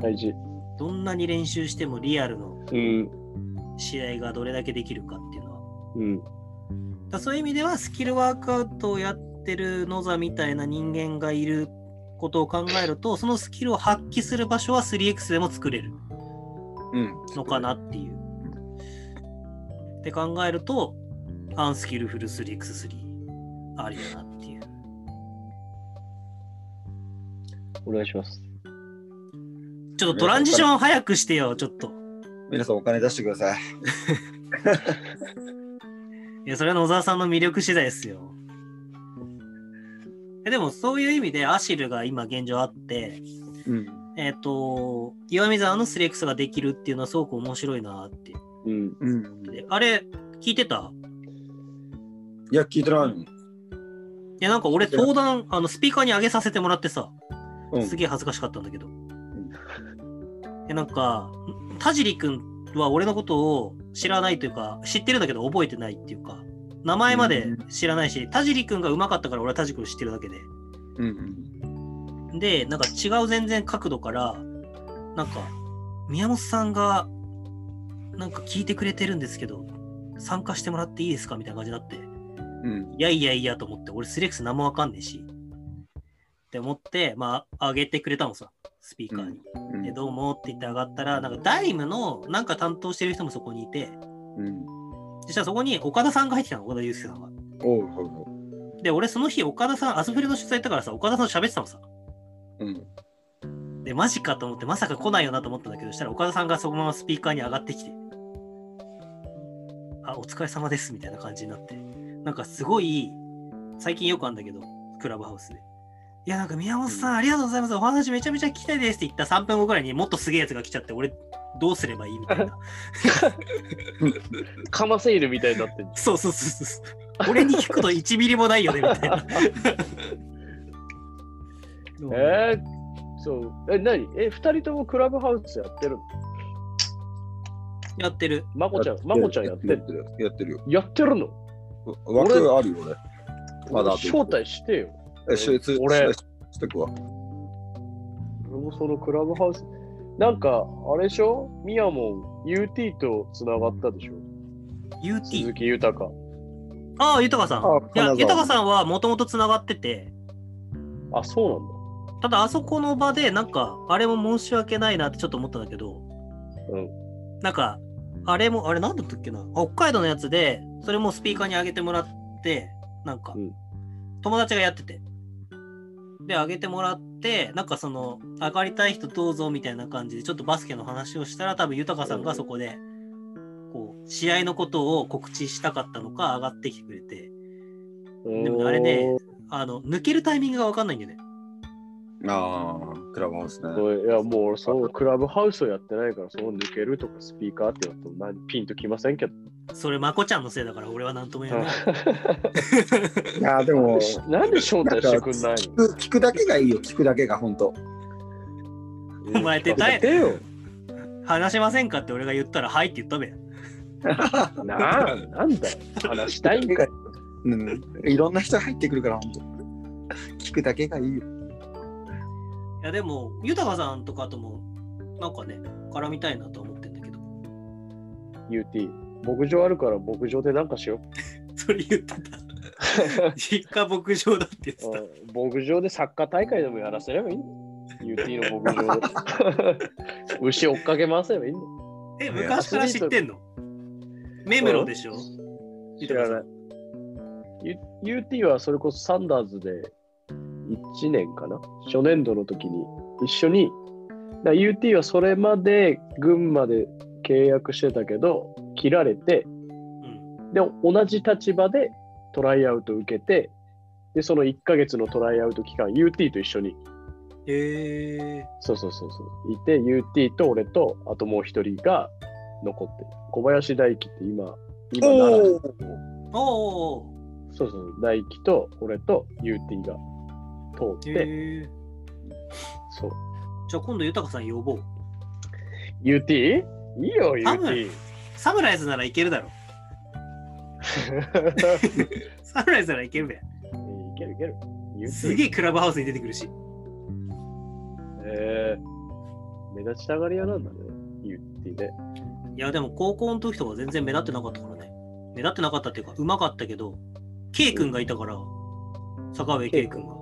大事。どんなに練習してもリアルのうん。試合がどれだけできるかっていうのは。うん。だそういう意味ではスキルワークアウトをやってる野座みたいな人間がいることを考えるとそのスキルを発揮する場所は 3x でも作れるうん。のかなっていう。って考えるとアンスキルフル 3x3 ありだなっていう。お願いします。ちちょっとトランジション早くしてよ、ちょっと。皆さんお金出してください。いや、それは野沢さんの魅力次第ですよ。えでも、そういう意味でアシルが今現状あって、うん。えっ、と、岩見沢のスレックスができるっていうのはすごく面白いなって。うん。うん。であれ、聞いてた？いや、聞いてないの。いや、なんか俺、登壇、あの、スピーカーに上げさせてもらってさ、うんすげえ恥ずかしかったんだけど。で、なんか、田尻くんは俺のことを知らないというか、知ってるんだけど覚えてないっていうか、名前まで知らないし、田尻くんが上手かったから俺は田尻くん知ってるだけで。うん。で、なんか違う全然角度から、なんか、宮本さんが、なんか聞いてくれてるんですけど、参加してもらっていいですか？みたいな感じになって、うん。いやいやいやと思って、俺スレックス何もわかんねえし。って思って、まあ、上げてくれたのさ、スピーカーに。うんで、どうもって言って上がったら、なんかダイムのなんか担当してる人もそこにいて、うん。そしたらそこに岡田さんが入ってきたの、岡田祐介さんが。おうで、俺その日、岡田さん、アスフレの取材行ったからさ、岡田さんと喋ってたのさ。う。うん。で、マジかと思って、まさか来ないよなと思ったんだけど、したら岡田さんがそのままスピーカーに上がってきて、あ、お疲れ様ですみたいな感じになって、なんかすごい、最近よくあるんだけど、クラブハウスで。いや、なんか宮本さん、ありがとうございます。お話めちゃめちゃ聞きたいですって言った3分後ぐらいにもっとすげえやつが来ちゃって、俺、どうすればいいみたいな。かませいるみたいになって そうそうそうそう。俺に聞くと1ミリもないよね、みたいな。えー、そう。え、何？え、二人ともクラブハウスやってるの？やってる。まこちゃん、まこちゃんやってるやってる。やってるよ。やってるの？枠あるよ、俺。まだ招待してよ。え、しつ俺ししてくわ。俺もそのクラブハウス。なんか、あれでしょ？ミヤモン UT とつながったでしょ？UT 鈴。木豊。ああ、豊さん。あいや、豊さんはもともとつながってて、あ、そうなんだ。ただあそこの場でなんかあれも申し訳ないなってちょっと思ったんだけど、うんなんかあれもあれなんだったっけな？北海道のやつでそれもスピーカーに上げてもらってなんかうん友達がやっててで上げてもらってなんかその上がりたい人どうぞみたいな感じでちょっとバスケの話をしたら多分豊さんがそこでこう試合のことを告知したかったのか上がってきてくれて。でもあれねあの抜けるタイミングが分かんないんだよねああ、クラブハウスね。おいいや、もう俺、そのクラブハウスをやってないから、その抜けるとかスピーカーって言うと何ピンときませんけど。それまこちゃんのせいだから俺は何とも言えないいや、でも、なんで招待してくんない聞く聞くだけがいいよ、聞くだけが、本当。のお前ってやってよ。話しませんかって俺が言ったらはいって言ったべ。なあ、なんだよ。話したいんかい。うん。いろんな人が入ってくるから、本当。聞くだけがいいよ。いやでも、豊さんとかともなんかね、絡みたいなとは思ってんだけど、UT。牧場あるから牧場でなんかしよ それ言ってた。実家牧場だって言ってた。牧場でサッカー大会でもやらせればいいんだよ。UT の牧場で。牛追っかけ回せばいいんだよ。え、昔から知ってんの？メムロでしょ？知らない。U- UT はそれこそサンダーズで1年かな？初年度の時に一緒に、UT はそれまで群馬で契約してたけど、切られて、うん。で、同じ立場でトライアウト受けて、で、その1ヶ月のトライアウト期間、UT と一緒に、へえそうそうそうそう、いて、UT と俺と、あともう一人が残ってる。小林大輝って今、今奈良ー。おおそうそう、大輝と俺と UT が通って、へえそう。じゃあ今度豊さん呼ぼう。UT? いい？よ、UT。サムライズならいけるだろ。サムライズならいけるべ。いけるいける。UT すげえクラブハウスに出てくるし。えー、目立ちたがり屋なんだね、UT で。いやでも高校の時とか全然目立ってなかったからね。目立ってなかったっていうか、うまかったけど、K 君がいたから、坂上 K 君が。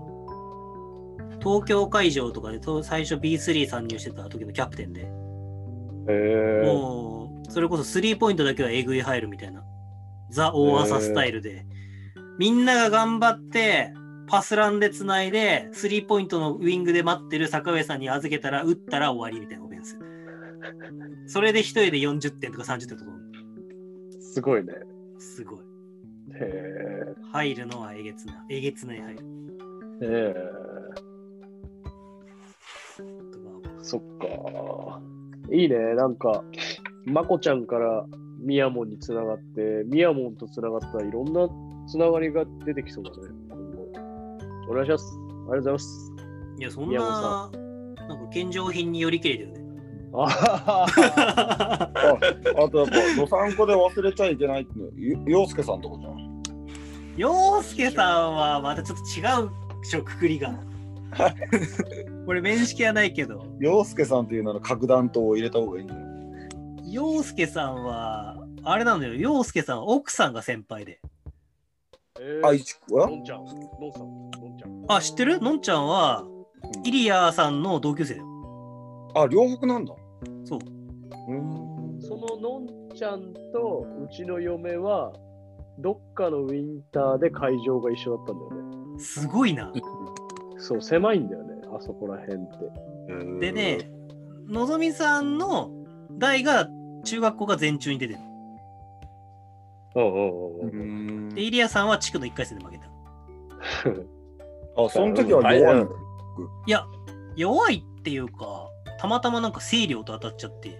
東京会場とかでと最初 B3 参入してた時のキャプテンで、えー、もう、それこそスリーポイントだけはえぐい入るみたいな、ザ・大朝スタイルで、みんなが頑張って、パスランでつないで、スリーポイントのウィングで待ってる坂上さんに預けたら、打ったら終わりみたいなオフェンそれで一人で40点とか30点とか。すごいね。すごい。へ入るのはえげつない。えげつない入る。え。へとそっか。いいね。なんか、まこちゃんからミヤモンにつながって、ミヤモンとつながったらいろんなつながりが出てきそうだね。今後お願いします。ありがとうございます。いや、そん宮な、なんか献上品によりけりだよね。あははああとやっぱ、どさんこで忘れちゃいけないっていう、ようすけさんとこじゃん。洋介さんはまたちょっと違うでしょ、くくりが。これ面識はないけど、ようすけさんっていうなら核弾頭を入れた方がいいんじゃない洋介さんは、あれなんだよ、洋介さんは奥さんが先輩で。えあ、ー、いちくはのんちゃん、のんさん、のんちゃん。あ、知ってる？のんちゃんは、イリアさんの同級生だよ。あ、両国なんだ。そう。うん。そののんちゃんとうちの嫁は、どっかのウィンターで会場が一緒だったんだよね。すごいな。そう、狭いんだよね、あそこら辺って。でね、のぞみさんの代が中学校が全中に出てる。うんうんううん。んで、イリアさんは地区の1回戦で負けた。あ、その時は弱いの？いや、弱いっていうか、たまたまなんか清涼と当たっちゃって。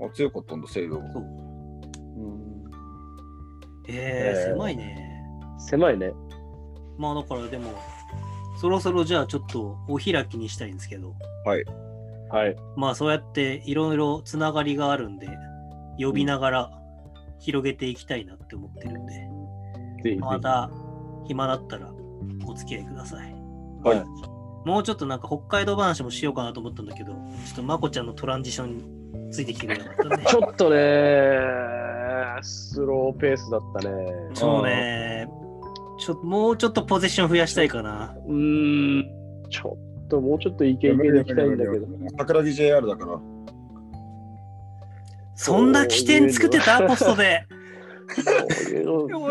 あ、強かったんだ、西洋。そううんえー、えー狭いね。狭いね。まあだからでも、そろそろじゃあちょっとお開きにしたいんですけど、はい。まあそうやっていろいろつながりがあるんで、呼びながら広げていきたいなって思ってるんで、ぜひぜひ。また暇だったらお付き合いください。はい。もうちょっとなんか北海道話もしようかなと思ったんだけど、ちょっとまこちゃんのトランジションについてきてくれなかったね。ちょっとね、スローペースだったね。そうね。ちょもうちょっとポゼッション増やしたいかな。うーん、ちょっと、もうちょっとイケイケでいきたいんだけど。桜木 JR だから。そんな起点作ってた？ポストで。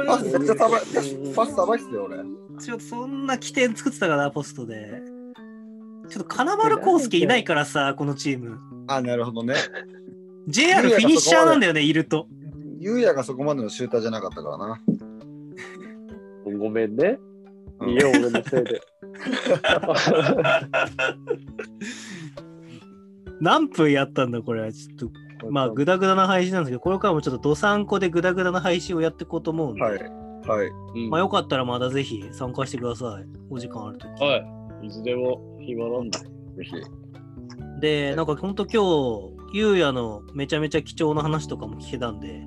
パスめっちゃさばいうんパスさばいてたよ、俺。ちょっとそんな起点作ってたかな、ポストで。ちょっと金丸康介いないからさ、このチーム。あ、なるほどね。JR フィニッシャーなんだよね、いると。ゆうやがそこまでのシューターじゃなかったからな。ごめんね。うんいいよ、俺のせいで。何分やったんだ、これは。ちょっと、まあ、ぐだぐだな配信なんですけど、これからもちょっとどさんこでぐだぐだな配信をやっていこうと思うんで、はい。はい。うんまあ、よかったらまたぜひ参加してください。お時間あるとき。はい。いつでも暇なんだ。ぜひ。で、なんか本当今日、ゆうやのめちゃめちゃ貴重な話とかも聞けたんで、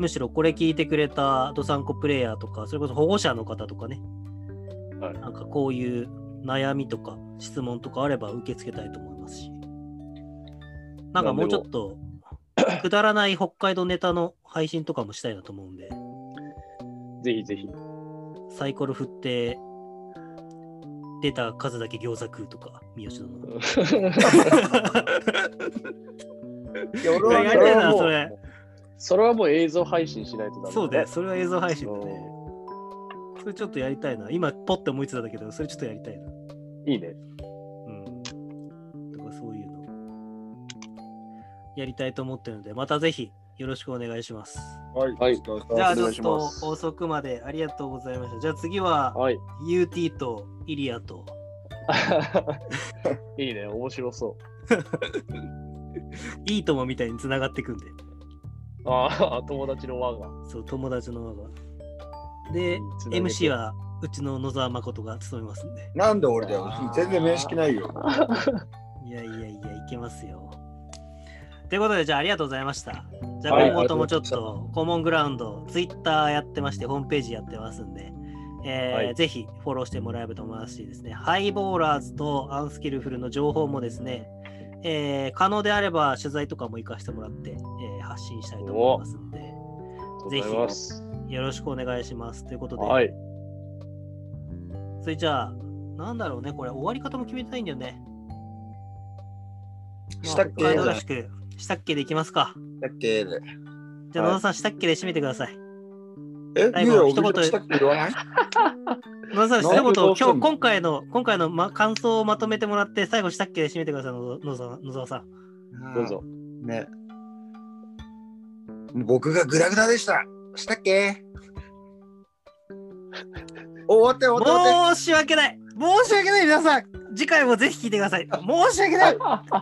むしろこれ聞いてくれたドサンコプレイヤーとか、それこそ保護者の方とかね、はいなんかこういう悩みとか質問とかあれば受け付けたいと思いますし、なんかもうちょっとくだらない北海道ネタの配信とかもしたいなと思うんで、ぜひぜひ。サイコロ振って出た数だけ餃子食うとか、三好殿の。いや、俺はやりたいな、それ。それはもう映像配信しないとダメそうだよ、それは映像配信だねう。それちょっとやりたいな。今、ポッて思いついたんだけど、それちょっとやりたいな。いいね。うん。とか、そういうの。やりたいと思ってるので、またぜひよろしくお願いします。はい。はいじゃあ、ちょっと遅くまでありがとうございました。じゃあ次は、はい。UT とイリアと、いいね、面白そ いいともみたいにつながっていくんで、う。ああ、友達の輪が。そう、友達の輪が。で、MC はうちの野沢誠が務めますんで。なんで俺だよ。全然面識ないよ。いやいやいや、いけますよ。ということで、じゃあありがとうございました。じゃあはい今後ともちょっとコモングラウンド、ツイッターやってまして、ホームページやってますんで、えーはいぜひフォローしてもらえればと思いますしですね、ハイボーラーズとアンスキルフルの情報もですね、えー可能であれば取材とかも行かせてもらって、えー発信したいと思いますんで、ありがとうございます。よろしくお願いします。ということで、はい。それじゃあ、なんだろうね、これ終わり方も決めたいんだよね。したっけまあしく、したっけでいきますか。だっけで。じゃあ、はい野田さん、したっけで締めてください。え、最後ゆうや、一言俺したっけ言わない？野 田さん、一言、今日、今回の、今回の、ま、感想をまとめてもらって、最後、したっけ？で締めてください、野野沢野沢さん。どうぞ。ね。僕がグダグダでした。したっけ？お終わって終わって終わって。申し訳ない。申し訳ない皆さん。次回もぜひ聞いてください。申し訳ない。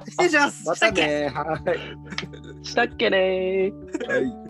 失礼します。ましたっけ？たね。はしたっけね。はい